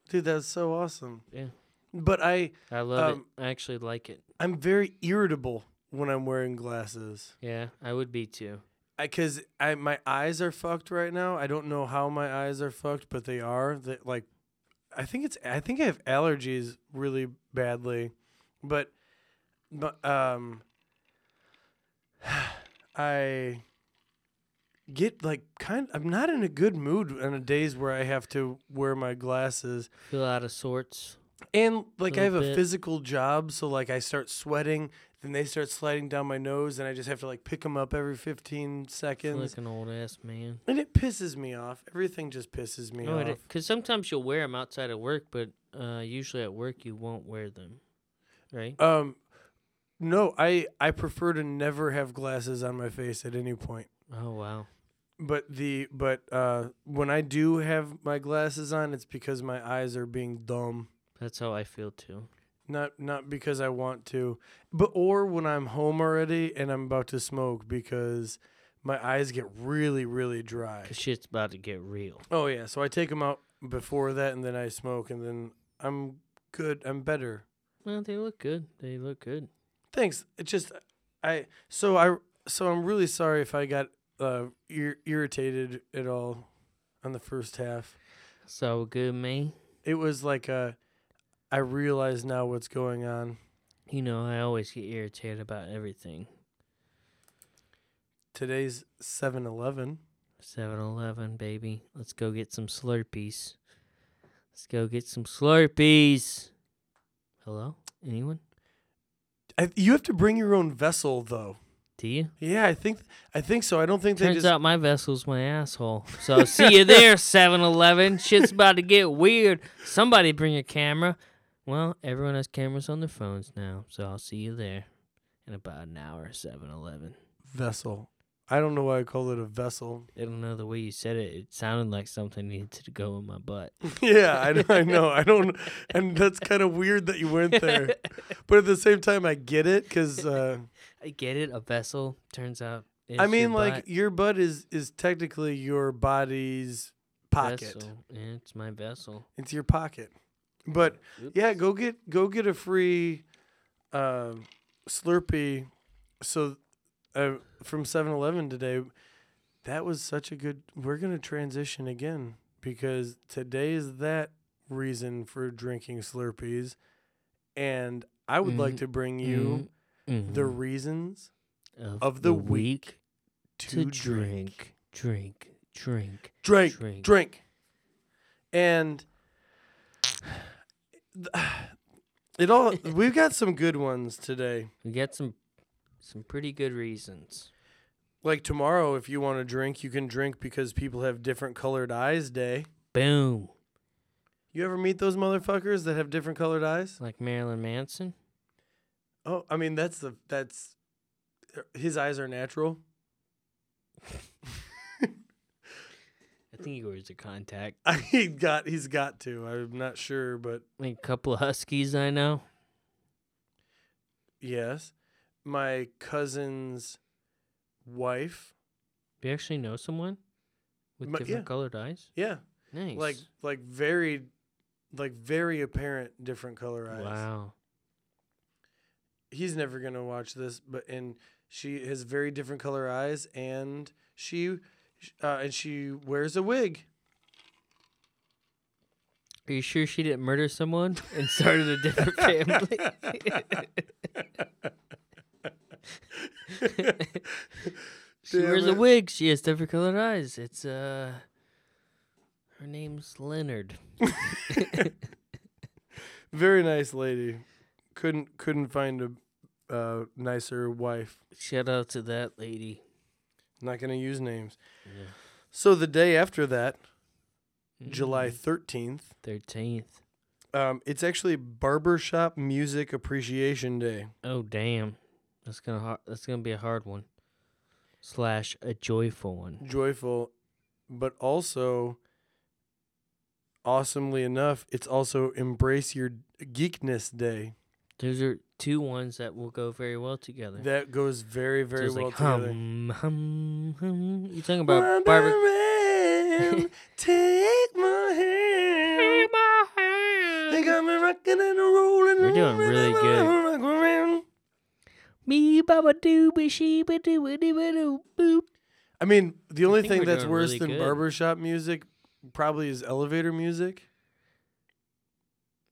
Dude, that's so awesome. Yeah. But I, I love Um, it. I actually like it. I'm very irritable when I'm wearing glasses. Yeah, I would be too. I, cause I, my eyes are fucked right now. I don't know how my eyes are fucked, but they are. That like, I think it's. I think I have allergies really badly, but, but um, I get like kind. I'm not in a good mood on the days where I have to wear my glasses. Feel out of sorts. And like I have a bit. physical job, so like I start sweating, then they start sliding down my nose, and I just have to like pick them up every 15 seconds, like an old ass man. and it pisses me off. Everything just pisses me No, off. because sometimes you'll wear them outside of work, but uh, usually at work you won't wear them, right? Um, no, I I prefer to never have glasses on my face at any point. Oh wow. But the but uh when I do have my glasses on, it's because my eyes are being dumb. That's how I feel too. Not not because I want to, but or when I'm home already and I'm about to smoke because my eyes get really really dry. Cause shit's about to get real. Oh yeah, so I take them out before that and then I smoke and then I'm good. I'm better. Well, they look good. They look good. Thanks. It just I so I so I'm really sorry if I got uh ir- irritated at all on the first half. So good, me. It was like uh I realize now what's going on. You know, I always get irritated about everything. Today's 7-Eleven. 7-Eleven, baby. Let's go get some Slurpees. Let's go get some Slurpees. Hello? Anyone? I, you have to bring your own vessel though. Do you? Yeah, I think I think so. I don't think they Turns just out my vessel's my asshole. So see you there, 7-Eleven. Shit's about to get weird. Somebody bring a camera. Well, everyone has cameras on their phones now, so I'll see you there in about an hour, 7-Eleven. vessel. I don't know why I call it a vessel. I don't know the way you said it. It sounded like something needed to go in my butt. yeah, I, know- I know. I don't, and that's kind of weird that you went there. But at the same time, I get it because uh, I get it. A vessel turns out. I mean, your like butt your butt is is technically your body's pocket. Vessel. Yeah, it's my vessel. It's your pocket. But yeah, go get go get a free uh, Slurpee. So uh, from 7-Eleven today, that was such a good. We're gonna transition again because today is that reason for drinking Slurpees, and I would like Mhm. to bring you the Mhm. reasons of, of the week to, to, drink, drink, drink, drink, drink. drink, and it all. We've got some good ones today. We got some some pretty good reasons. Like tomorrow, if you want to drink, you can drink because people have different colored eyes day. Boom. You ever meet those motherfuckers that have different colored eyes? Like Marilyn Manson. Oh, I mean that's the that's his eyes are natural. I think he wears a contact. he got he's got to. I'm not sure, but a couple of huskies I know. yes. My cousin's wife, Do you actually know someone with My- different yeah. colored eyes? yeah, Nice. like like very like very apparent different color eyes. wow. he's never gonna watch this, but and she has very different color eyes, and she, uh, and she wears a wig. Are you sure she didn't murder someone and started a different family? she Damn wears a wig. She has different colored eyes. It's uh her name's Leonard. Very nice lady. Couldn't couldn't find a uh, nicer wife. Shout out to that lady. Not gonna use names. Yeah. So the day after that, Mm. July thirteenth, thirteenth. um, it's actually Barbershop Music Appreciation Day. Oh damn. That's gonna har- that's gonna be a hard one. Slash a joyful one. Joyful, but also, awesomely enough, it's also Embrace Your Geekness Day. Those are two ones that will go very well together. That goes very, So very it's well like together. hum hum hum. You talking about Wonder barber? Man, take my hand. They got me rocking and rolling. You're doing really good. Me baba doo ba shee ba doo ba doo ba doo boop. I mean, the only thing that's worse really than good. barbershop music probably is elevator music.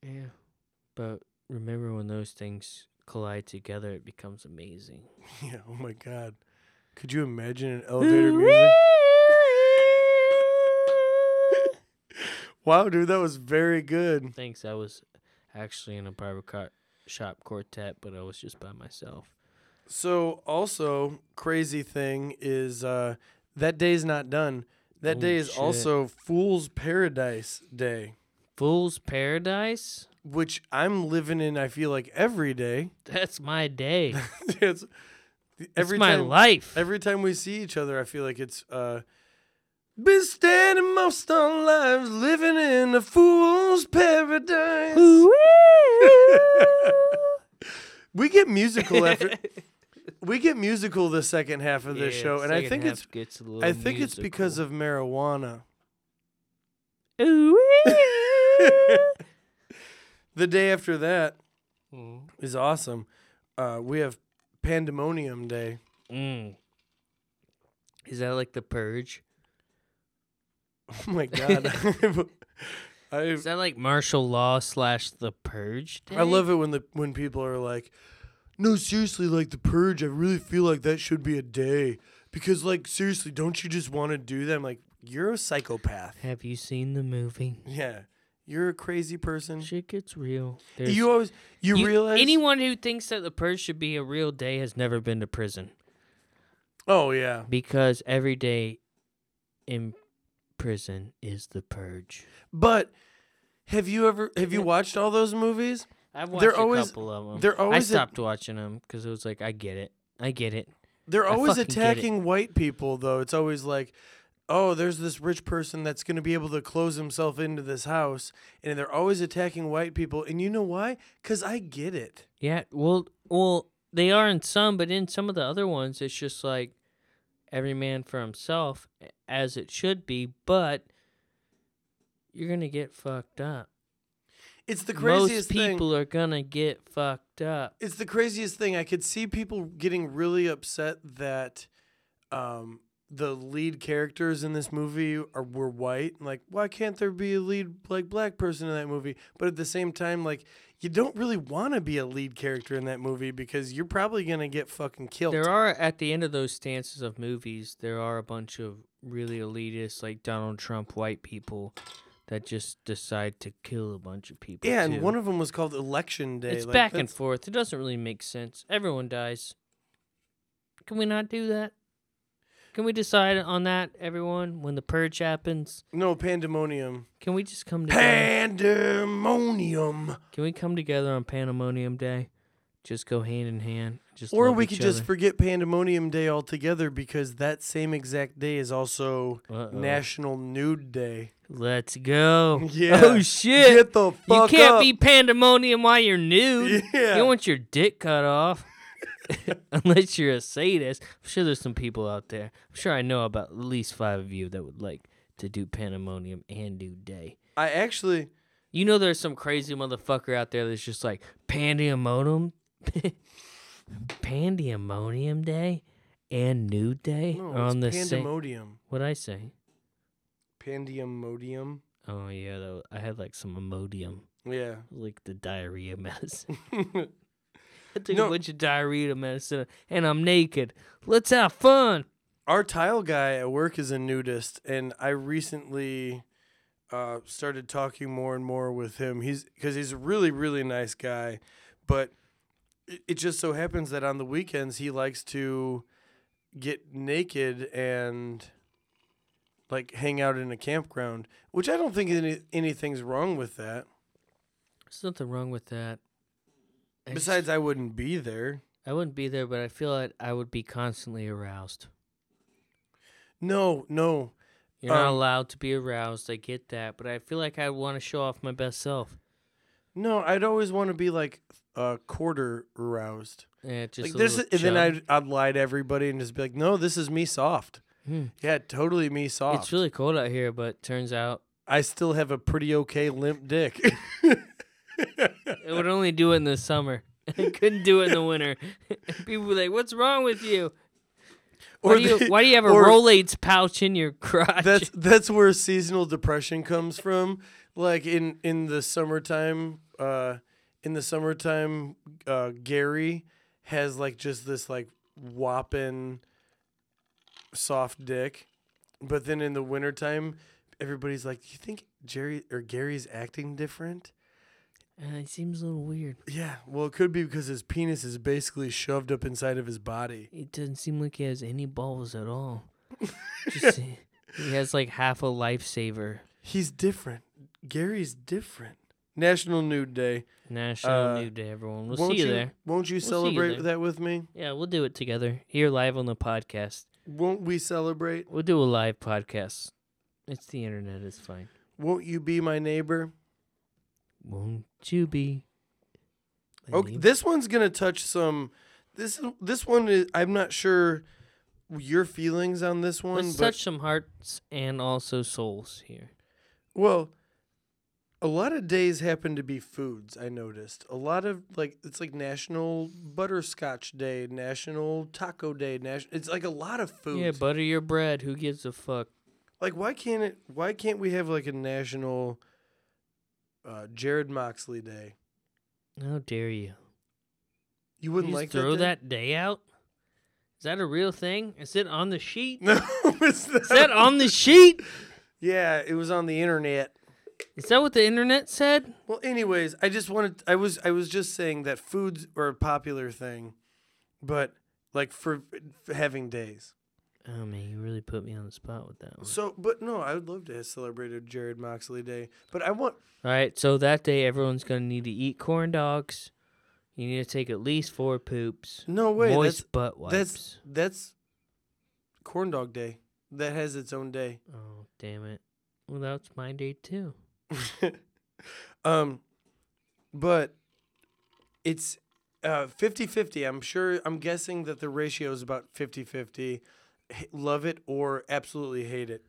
Yeah, but remember when those things collide together, it becomes amazing. Yeah, oh my god. Could you imagine an elevator music? Wow, dude, that was very good. Thanks. I was actually in a barber co- shop quartet, but I was just by myself. So, also, crazy thing is uh that day's not done. That day is shit. also Fool's Paradise Day, Fool's Paradise. Which I'm living in I feel like every day. That's my day. it's every It's my time life. every time we see each other, I feel like it's uh been standing most our lives living in a fool's paradise. we get musical after we get musical the second half of this Yeah, show, and I think it's gets a little I think it's because of marijuana. Ooh. The day after that mm. is awesome. Uh, we have Pandemonium Day. Mm. Is that like the purge? Oh my god. I Is that like martial law slash the purge? Day? I love it when the when people are like, "No, seriously, like the purge. I really feel like that should be a day because, like, seriously, don't you just want to do that?" Like, "You're a psychopath. Have you seen the movie? Yeah, you're a crazy person. Shit gets real. There's- You always you, you- realize anyone who thinks that the purge should be a real day has never been to prison. Oh yeah. because every day in prison is the purge. But have you ever have you watched all those movies? I've watched They're a always- couple of them. they're I always a- stopped watching them because it was like I get it, I get it. They're always attacking white people though. It's always like, "Oh, there's this rich person that's going to be able to close himself into this house." And they're always attacking white people. And you know why? Cuz I get it. Yeah, well, well, they are in some, but in some of the other ones, it's just like every man for himself, as it should be. But you're gonna get fucked up. It's the Most craziest thing. people are gonna get fucked up. It's the craziest thing. I could see people getting really upset that um, the lead characters in this movie are were white. Like, why can't there be a lead like black person in that movie? But at the same time, like, you don't really want to be a lead character in that movie because you're probably gonna get fucking killed. There are at the end of those stances of movies, there are a bunch of really elitist, like Donald Trump, white people that just decide to kill a bunch of people. yeah, and one of them was called Election Day. It's Like, back and forth. It doesn't really make sense. Everyone dies. Can we not do that? Can we decide on that, everyone, when the purge happens? No pandemonium. Can we just come together? Pandemonium. Can we come together on Pandemonium Day? Just go hand in hand. Just Or love we each could just other? forget Pandemonium Day altogether because that same exact day is also Uh-oh. National Nude Day. Let's go. Yeah. Oh shit. Get the fuck You can't up. be pandemonium while you're nude. Yeah. You don't want your dick cut off. Unless you're a sadist. I'm sure there's some people out there. I'm sure I know about at least five of you that would like to do pandemonium and do day. I actually You know there's some crazy motherfucker out there that's just like pandemonium pandemonium day and nude day no, on the same pandemonium. What'd I say? Pandemonium. Oh yeah, though I had like some Imodium. Yeah. like the diarrhea medicine. I took No. a bunch of diarrhea medicine and I'm naked. Let's have fun. Our tile guy at work is a nudist, and I recently uh, started talking more and more with him. He's because he's a really really nice guy, but it, it just so happens that on the weekends he likes to get naked and like hang out in a campground, which I don't think any, anything's wrong with that. There's nothing wrong with that. Besides, I wouldn't be there. I wouldn't be there, but I feel like I would be constantly aroused. No, no. You're not Um, allowed to be aroused. I get that, but I feel like I want to show off my best self. No, I'd always want to be like a quarter aroused. Yeah, just like a this, little and then chub. I'd, I'd lie to everybody and just be like, "No, this is me soft." Hmm. Yeah, totally me soft. It's really cold out here, but turns out I still have a pretty okay limp dick. it would only do it in the summer. I couldn't do it in the winter. People were like, "What's wrong with you? Why Or do you they- Why do you have a or- Rolaids pouch in your crotch?" that's that's where seasonal depression comes from. Like in in the summertime, uh, in the summertime, uh, Gary has like just this like whopping soft dick, but then in the wintertime, everybody's like, "Do "You think Jerry or Gary's acting different?" Uh, it seems a little weird. Yeah, well, it could be because his penis is basically shoved up inside of his body. It doesn't seem like he has any balls at all. Just, he he has like half a lifesaver. He's different. Gary's different. National Nude Day. National Uh, Nude Day, everyone. We'll see you there. Won't you you celebrate there. that with me? Yeah, we'll do it together here live on the podcast. Won't we celebrate? We'll do a live podcast. It's the internet. It's fine. Won't you be my neighbor? Won't you be? Oh, okay, neighbor? this one's gonna touch some. This this one is. I'm not sure your feelings on this one, Let's but touch some hearts and also souls here. well, a lot of days happen to be foods. I noticed a lot of like it's like National Butterscotch Day, National Taco Day, national. It's like a lot of food. Yeah, butter your bread. Who gives a fuck? Like, why can't it? Why can't we have like a national uh, Jarrod Moxley Day? How dare you? You You wouldn't just like throw that? that day out? Is that a real thing? Is it on the sheet? No, it's not. Is that on the sheet? Yeah, it was on the internet. Is that what the internet said? Well, anyways, I just wanted. I was. I was just saying that foods are a popular thing, but like for having days. Oh man, you really put me on the spot with that one. So, but no, I would love to have celebrated Jarrod Moxley Day. But I want All right, so that day everyone's gonna need to eat corn dogs. You need to take at least four poops. no way. moist That's butt wipes. that's that's corn dog day. That has its own day. oh damn it! Well, that's my day too. um, but it's uh 50-50. I'm sure. I'm guessing that the ratio is about 50-50. Love it or absolutely hate it.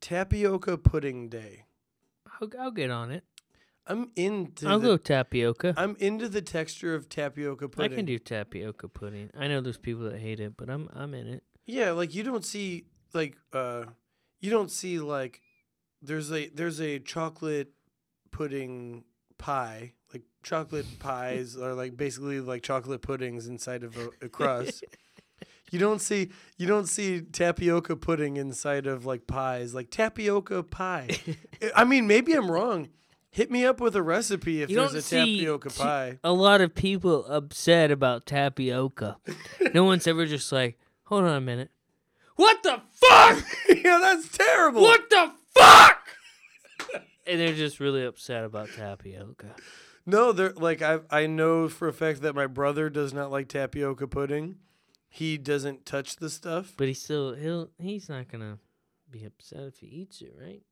Tapioca pudding day. I'll, I'll get on it. I'm into. I'll the, go tapioca. I'm into the texture of tapioca pudding. I can do tapioca pudding. I know there's people that hate it, but I'm I'm in it. Yeah, like you don't see like uh you don't see like there's a there's a chocolate pudding pie. Like chocolate pies are like basically like chocolate puddings inside of a, a crust. you don't see you don't see tapioca pudding inside of like pies. Like tapioca pie. I mean, maybe I'm wrong. Hit me up with a recipe if You there's a tapioca t- pie. A lot of people upset about tapioca. no one's ever just like, hold on a minute. What the fuck? yeah, that's terrible. What the fuck? and they're just really upset about tapioca. No, they're like I I know for a fact that my brother does not like tapioca pudding. He doesn't touch the stuff. But he still he'll he's not gonna be upset if he eats it, right?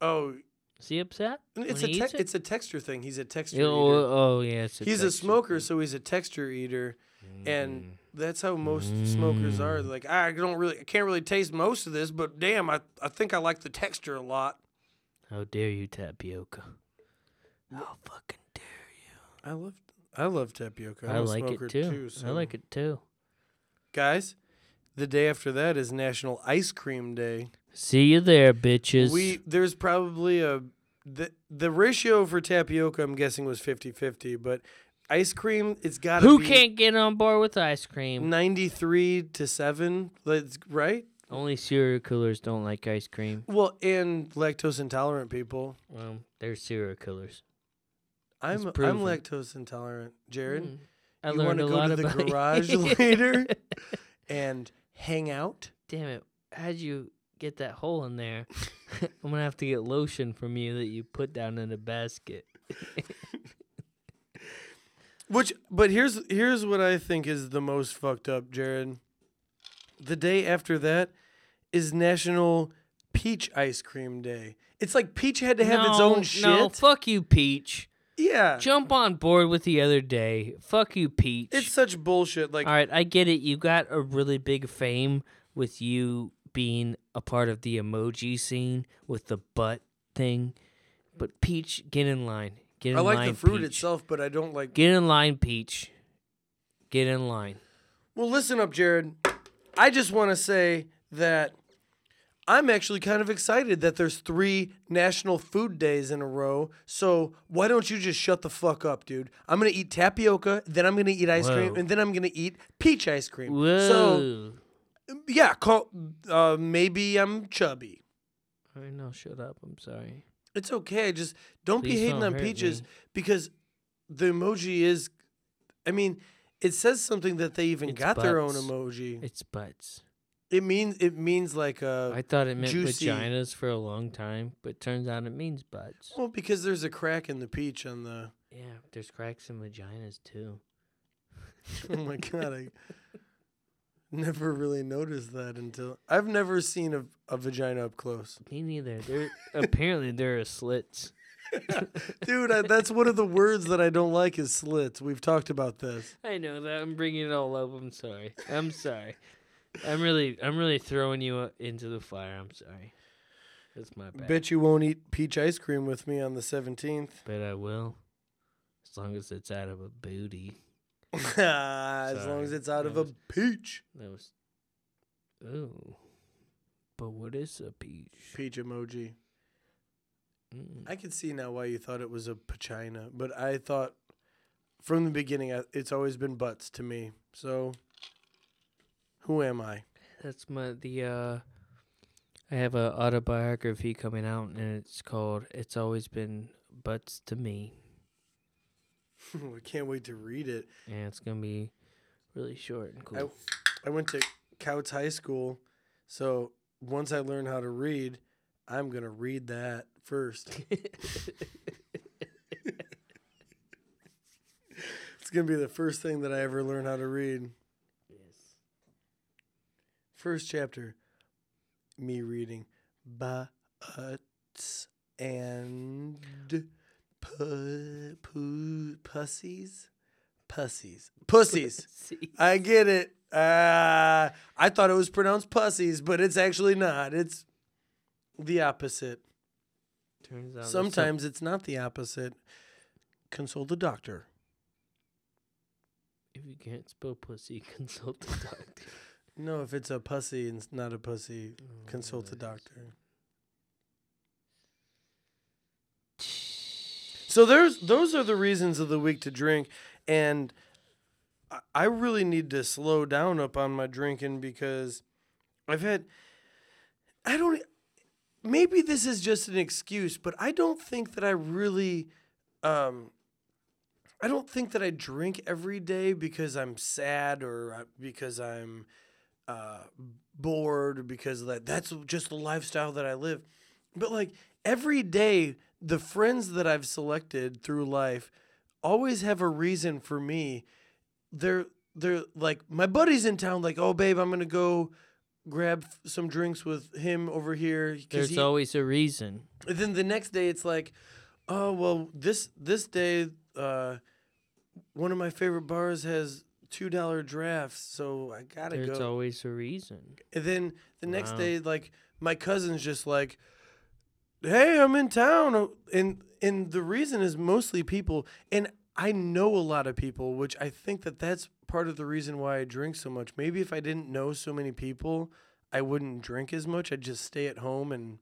Oh, Is he upset? it's a te- it? it's a texture thing. He's a texture oh, eater. oh, yeah, it's a He's a smoker, thing. so he's a texture eater, and Mm. that's how most smokers are. They're like, I don't really, I can't really taste most of this, but damn, I I think I like the texture a lot. How dare you, tapioca? How fucking dare you? I love I love tapioca. I'm I like smoker it too. too I like it too. Guys, the day after that is National Ice Cream Day. See you there, bitches. We there's probably a the the ratio for tapioca I'm guessing was 50-50, but ice cream it's got Who be can't get on board with ice cream? 93 to 7, that's right? Only serial killers don't like ice cream. Well, and lactose intolerant people. Well, they're serial killers. I'm I'm lactose intolerant, Jarrod. Mm. I you learned wanna go to the garage later? And hang out? Damn it! How'd you get that hole in there? I'm gonna have to get lotion from you that you put down in a basket. Which but here's here's what I think is the most fucked up, Jarrod. The day after that is National Peach Ice Cream Day. It's like Peach had to have its own shit. No, fuck you, Peach. Yeah. Jump on board with the other day. Fuck you, Peach. It's such bullshit. Like All right, I get it. You got a really big fame with you being a part of the emoji scene with the butt thing. But Peach, get in line. Get in line. I like line. the fruit Peach. itself, but I don't like Get in line, Peach. Get in line. Well, listen up, Jarrod. I just want to say that I'm actually kind of excited that there's three National Food Days in a row. So why don't you just shut the fuck up, dude? I'm gonna eat tapioca, then I'm gonna eat ice cream, and then I'm gonna eat peach ice cream. Whoa. So yeah, call. Uh, maybe I'm chubby. All right, no, shut up. I'm sorry. It's okay. Just don't be hating don't on peaches me. because the emoji is. I mean, it says something that they even It's got their own emoji. It's butts. It means it means like uh I thought it meant juicy. vaginas for a long time, but turns out it means butts. well because there's a crack in the peach on the Yeah, there's cracks in vaginas too. Oh my god, I never really noticed that until I've never seen a, a vagina up close. Me neither. There apparently there are slits. Dude, I, that's one of the words that I don't like is slits. We've talked about this. I know that. I'm bringing it all up. I'm sorry. I'm sorry. I'm really, I'm really throwing you uh, into the fire. I'm sorry. That's my bad. Bet you won't eat peach ice cream with me on the 17th. Bet I will, as long as it's out of a booty. as long as it's out That of a peach. That was. Oh, but what is a peach? Peach emoji. Mm. I can see now why you thought it was a pachina, but I thought from the beginning I- it's always been butts to me. So who am I? That's my the. uh I have a autobiography coming out, and it's called "It's Always Been Butts to Me." I can't wait to read it. and it's gonna be really short and cool. I went to Couts High School, so once I learn how to read, I'm gonna read that first. it's gonna be the first thing that I ever learn how to read. First chapter, me reading butts and pu- pu- pussies, pussies, pussies. See, I get it. Uh, I thought it was pronounced pussies, but it's actually not. It's the opposite. turns out Sometimes it's not the opposite. Consult the doctor. if you can't spell pussy, consult the doctor. No, if it's a pussy and it's not a pussy, Oh, consult a doctor. So there's those are the reasons of the week to drink, and I- I really need to slow down up on my drinking because I've had I don't maybe this is just an excuse, but I don't think that I really um I don't think that I drink every day because I'm sad or uh, because I'm uh, bored because of that. That's just the lifestyle that I live. But like every day, the friends that I've selected through life always have a reason for me. They're they're like my buddy's in town. Like, oh babe, I'm gonna go grab f- some drinks with him over here. There's he- always a reason. and then the next day it's like, oh well, this this day, uh, one of my favorite bars has two dollar drafts, so I gotta There's go. There's always a reason. and then the next Wow. day, like my cousin's just like, hey, I'm in town, Oh, and and the reason is mostly people, and I know a lot of people, which I think that that's part of the reason why I drink so much. Maybe if I didn't know so many people, I wouldn't drink as much. I'd just stay at home and.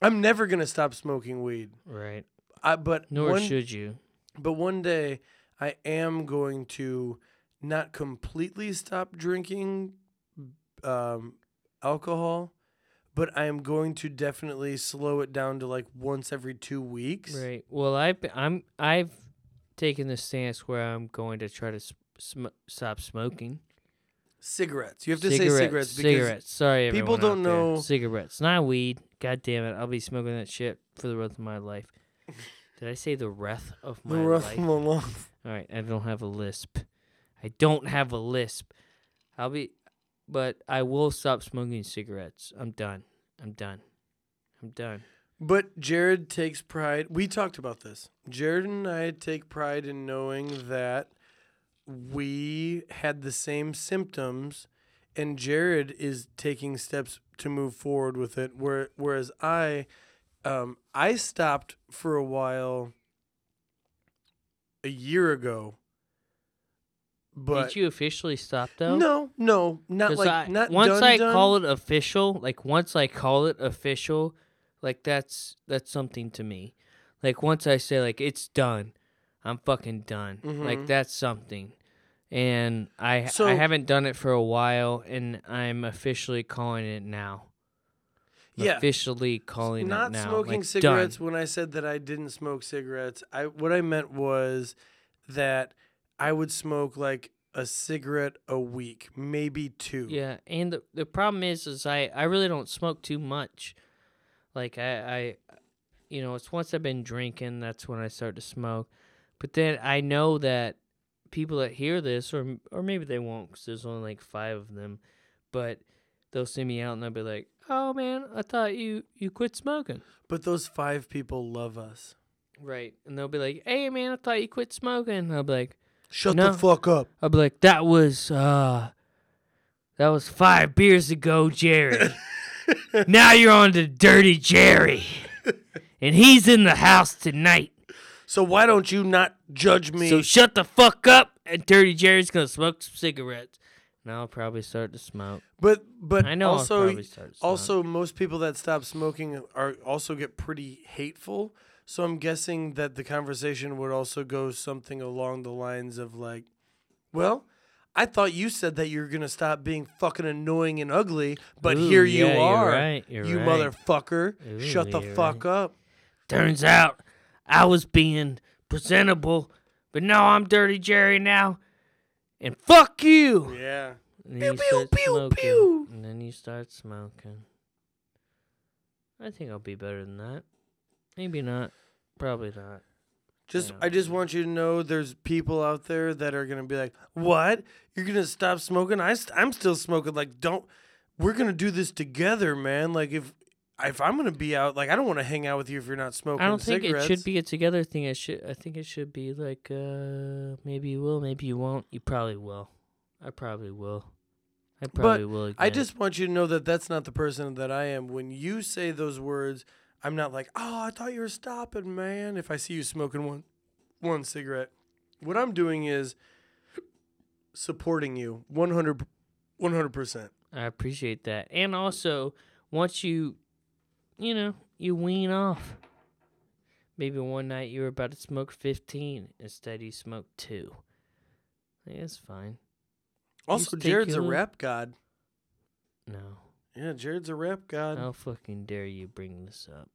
I'm never gonna stop smoking weed. Right. I, but Nor one, should you. but one day I am going to not completely stop drinking um, alcohol, but I am going to definitely slow it down to like once every two weeks. Right. Well, I I'm I've taken the stance where I'm going to try to sm- stop smoking. Cigarettes. You have to say cigarettes because cigarettes. Sorry, people don't out there. know- cigarettes, not weed. God damn it! I'll be smoking that shit for the rest of my life. Did I say the rest of the my life? All right, I don't have a lisp. I don't have a lisp. I'll be, but I will stop smoking cigarettes. I'm done. I'm done. I'm done. But Jarrod takes pride. We talked about this. Jarrod and I take pride in knowing that we had the same symptoms, and Jarrod is taking steps to move forward with it. Where, whereas I, um, I stopped for a while a year ago. But Did you officially stop though? no, no, not 'Cause like I, not once done, I done. call it official, like once I call it official, like that's that's something to me. Like once I say like it's done, I'm fucking done. Like Mhm. that's something. And I So- I haven't done it for a while, and I'm officially calling it now. Yeah. officially calling not it now. Not smoking like, cigarettes Done. when i said that i didn't smoke cigarettes i what i meant was that i would smoke like a cigarette a week maybe two Yeah, and the the problem is, is I I really don't smoke too much. Like I I, you know, it's once I've been drinking, that's when I start to smoke. But then I know that people that hear this, or or maybe they won't, because there's only like five of them, but they'll see me out and they'll be like, "Oh man, I thought you you quit smoking." but those five people love us Right, and they'll be like, "Hey man, I thought you quit smoking." And I'll be like. shut No. the fuck up I'll be like, that was uh that was five beers ago, Jerry. now you're on to Dirty Jerry. And he's in the house tonight. so why don't you not judge me So shut the fuck up and Dirty Jerry's gonna smoke some cigarettes. And I'll probably start to smoke. but but I know I'll also probably start to smoke. also most people that stop smoking are also get pretty hateful so i'm guessing that the conversation would also go something along the lines of like well i thought you said that you're gonna stop being fucking annoying and ugly but Ooh, here you yeah, you're are right, you're you right. motherfucker Ooh, shut the you're fuck up Turns out I was being presentable, but no, I'm Dirty Jerry now. And fuck you. Yeah. And Pew, pew, pew, smoking, pew. And then you start smoking. I think I'll be better than that. Maybe not. Probably not. Just Yeah. I just want you to know there's people out there that are gonna be like, "What? You're gonna stop smoking? I st- I'm still smoking. Like, don't. We're gonna do this together, man. Like, if if I'm gonna be out, like, I don't want to hang out with you if you're not smoking. I don't think cigarettes. it should be a together thing. It should. I think it should be like, uh, maybe you will, maybe you won't. You probably will. I probably will. I probably will. Again. I just want you to know that that's not the person that I am. When you say those words, I'm not like, "Oh, I thought you were stopping, man." If I see you smoking one one cigarette, what I'm doing is supporting you 100 100%. I appreciate that. And also, once you, you know, you wean off. Maybe one night you were about to smoke 15. Instead, you smoked two. I think it's fine. Also, Jarrod's a rap god. No. Yeah, Jarrod's a rap god. How fucking dare you bring this up?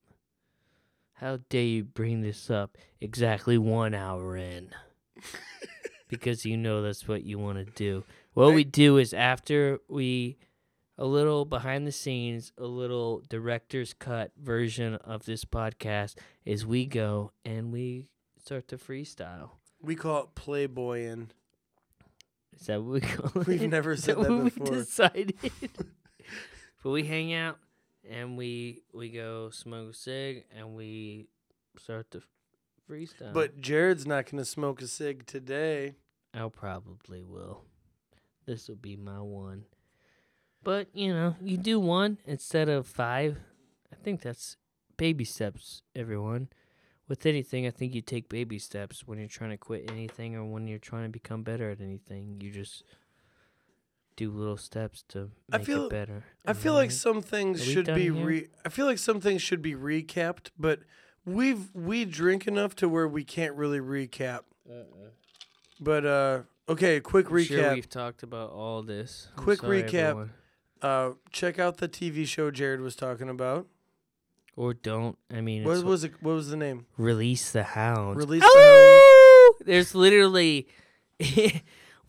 How dare you bring this up exactly one hour in? because you know that's what you want to do. What I- we do is after we, a little behind the scenes, a little director's cut version of this podcast is we go and we start to freestyle. We call it playboying. Is that what we call it? We've never said that what before. We decided. but we hang out and we we go smoke a cig and we start to freestyle. But Jarrod's not going to smoke a cig today. I will probably will. This will be my one. But you know, you do one instead of five. I think that's baby steps, everyone. With anything, I think you take baby steps when you're trying to quit anything or when you're trying to become better at anything. You just do little steps to I make feel- it better. I Am feel like some things should be here? re I feel like some things should be recapped, but we've we drink enough to where we can't really recap. But uh okay, quick I'm Sure recap. we've talked about all this. I'm Quick sorry, recap. everyone. Uh check out the TV show Jarrod was talking about. Or don't. I mean, What it's was it what was the name? release the hounds. Release the Ow! There's literally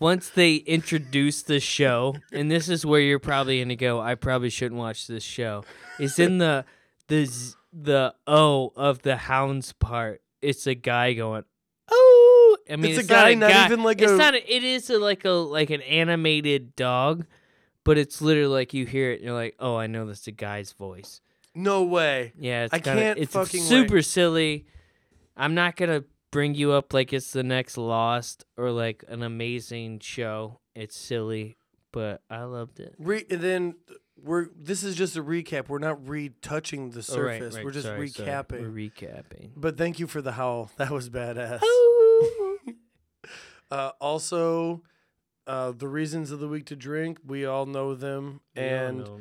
once they introduce the show, and this is where you're probably gonna go. I probably shouldn't watch this show. It's in the the z- the O of the hounds part. It's a guy going. Oh, I mean, It's a it's, guy, not, not even like it's a- not. A, it is a, like a like an animated dog, but it's literally like you hear it, and you're like, oh, I know that's a guy's voice. No way. Yeah, it's I kinda, can't it's fucking super silly. I'm not gonna bring you up like it's the next Lost or like an amazing show. It's silly, but I loved it. Re- and then we're this is just a recap. We're not retouching the Oh, right, surface. right, We're just sorry, sorry. recapping. We're recapping. But thank you for the howl. That was badass. Uh, also, uh, the reasons of the week to drink, we all know them. We and know.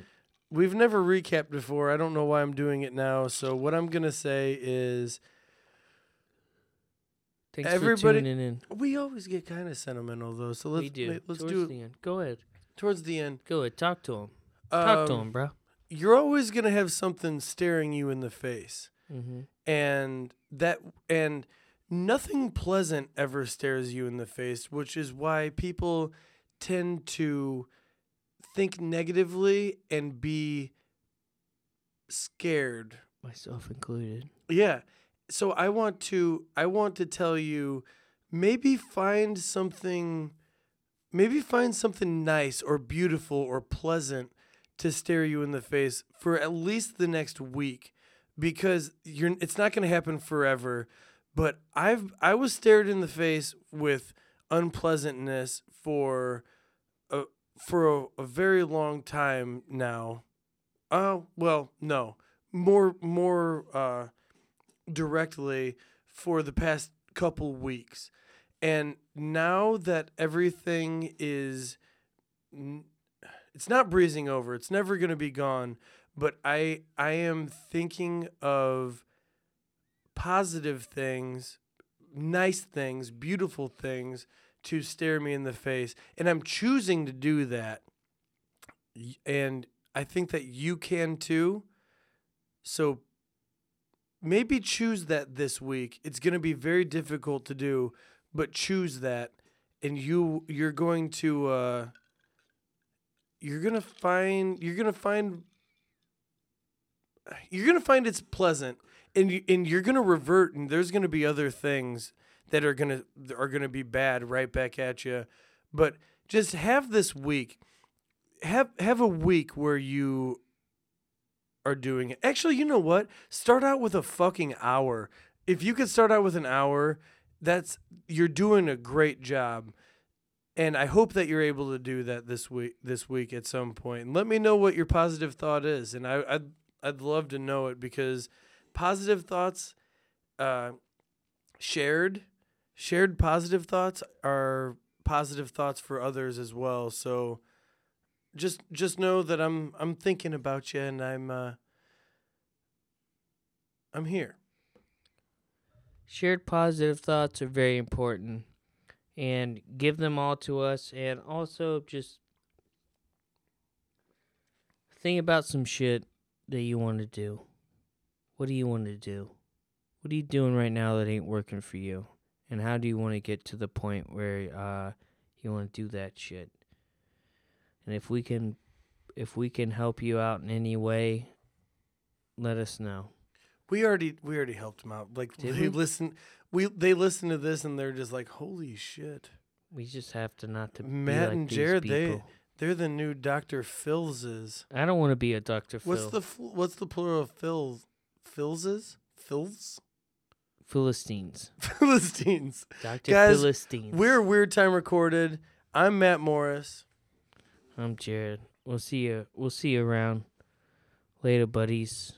we've never recapped before. I don't know why I'm doing it now. So, what I'm going to say is thanks everybody- for tuning in. we always get kind of sentimental, though. So, let's, we do. ma- let's Towards do it the end. Go ahead. towards the end. Go ahead. Talk to him. Talk to Um, him, bro. You're always going to have something staring you in the face. Mm-hmm. and that and nothing pleasant ever stares you in the face which is why people tend to think negatively and be scared. Myself included. yeah. So i want to i want to tell you maybe find something maybe find something nice or beautiful or pleasant to stare you in the face for at least the next week because you're it's not going to happen forever but i've i was stared in the face with unpleasantness for a for a, a very long time now oh well no more more uh directly for the past couple weeks. And now that everything is n- it's not breezing over. It's never going to be gone, but I I am thinking of positive things, nice things, beautiful things to stare me in the face, and I'm choosing to do that. And I think that you can too. So maybe choose that this week. It's going to be very difficult to do, but choose that and you you're going to uh, you're gonna find you're gonna find you're gonna find it's pleasant, and you, and you're gonna revert, and there's gonna be other things that are gonna are gonna be bad right back at you, but just have this week, have have a week where you are doing it. Actually, you know what? Start out with a fucking hour. If you could start out with an hour, that's you're doing a great job. And I hope that you're able to do that this week this week at some point. And let me know what your positive thought is. And I I'd I'd love to know it because positive thoughts uh shared shared positive thoughts are positive thoughts for others as well. So just just know that I'm I'm thinking about you and I'm uh I'm here. Shared positive thoughts are very important and give them all to us and also just think about some shit that you want to do. What do you want to do? What are you doing right now that ain't working for you? And how do you want to get to the point where uh, you want to do that shit? And if we can if we can help you out in any way, let us know. We already we already helped them out. Like Did they we? listen we they listen to this and they're just like, "Holy shit." We just have to not to be Matt like and these Jarrod, they- people. They're the new Dr. Philses. I don't want to be a Dr. Phil. What's the what's the plural of Phils? Philses? Phils? Philistines? Philistines. Dr. Guys, Philistines. We're Weird Time Recorded. I'm Matt Morris. I'm Jarrod. We'll see you. We'll see you around. Later, buddies.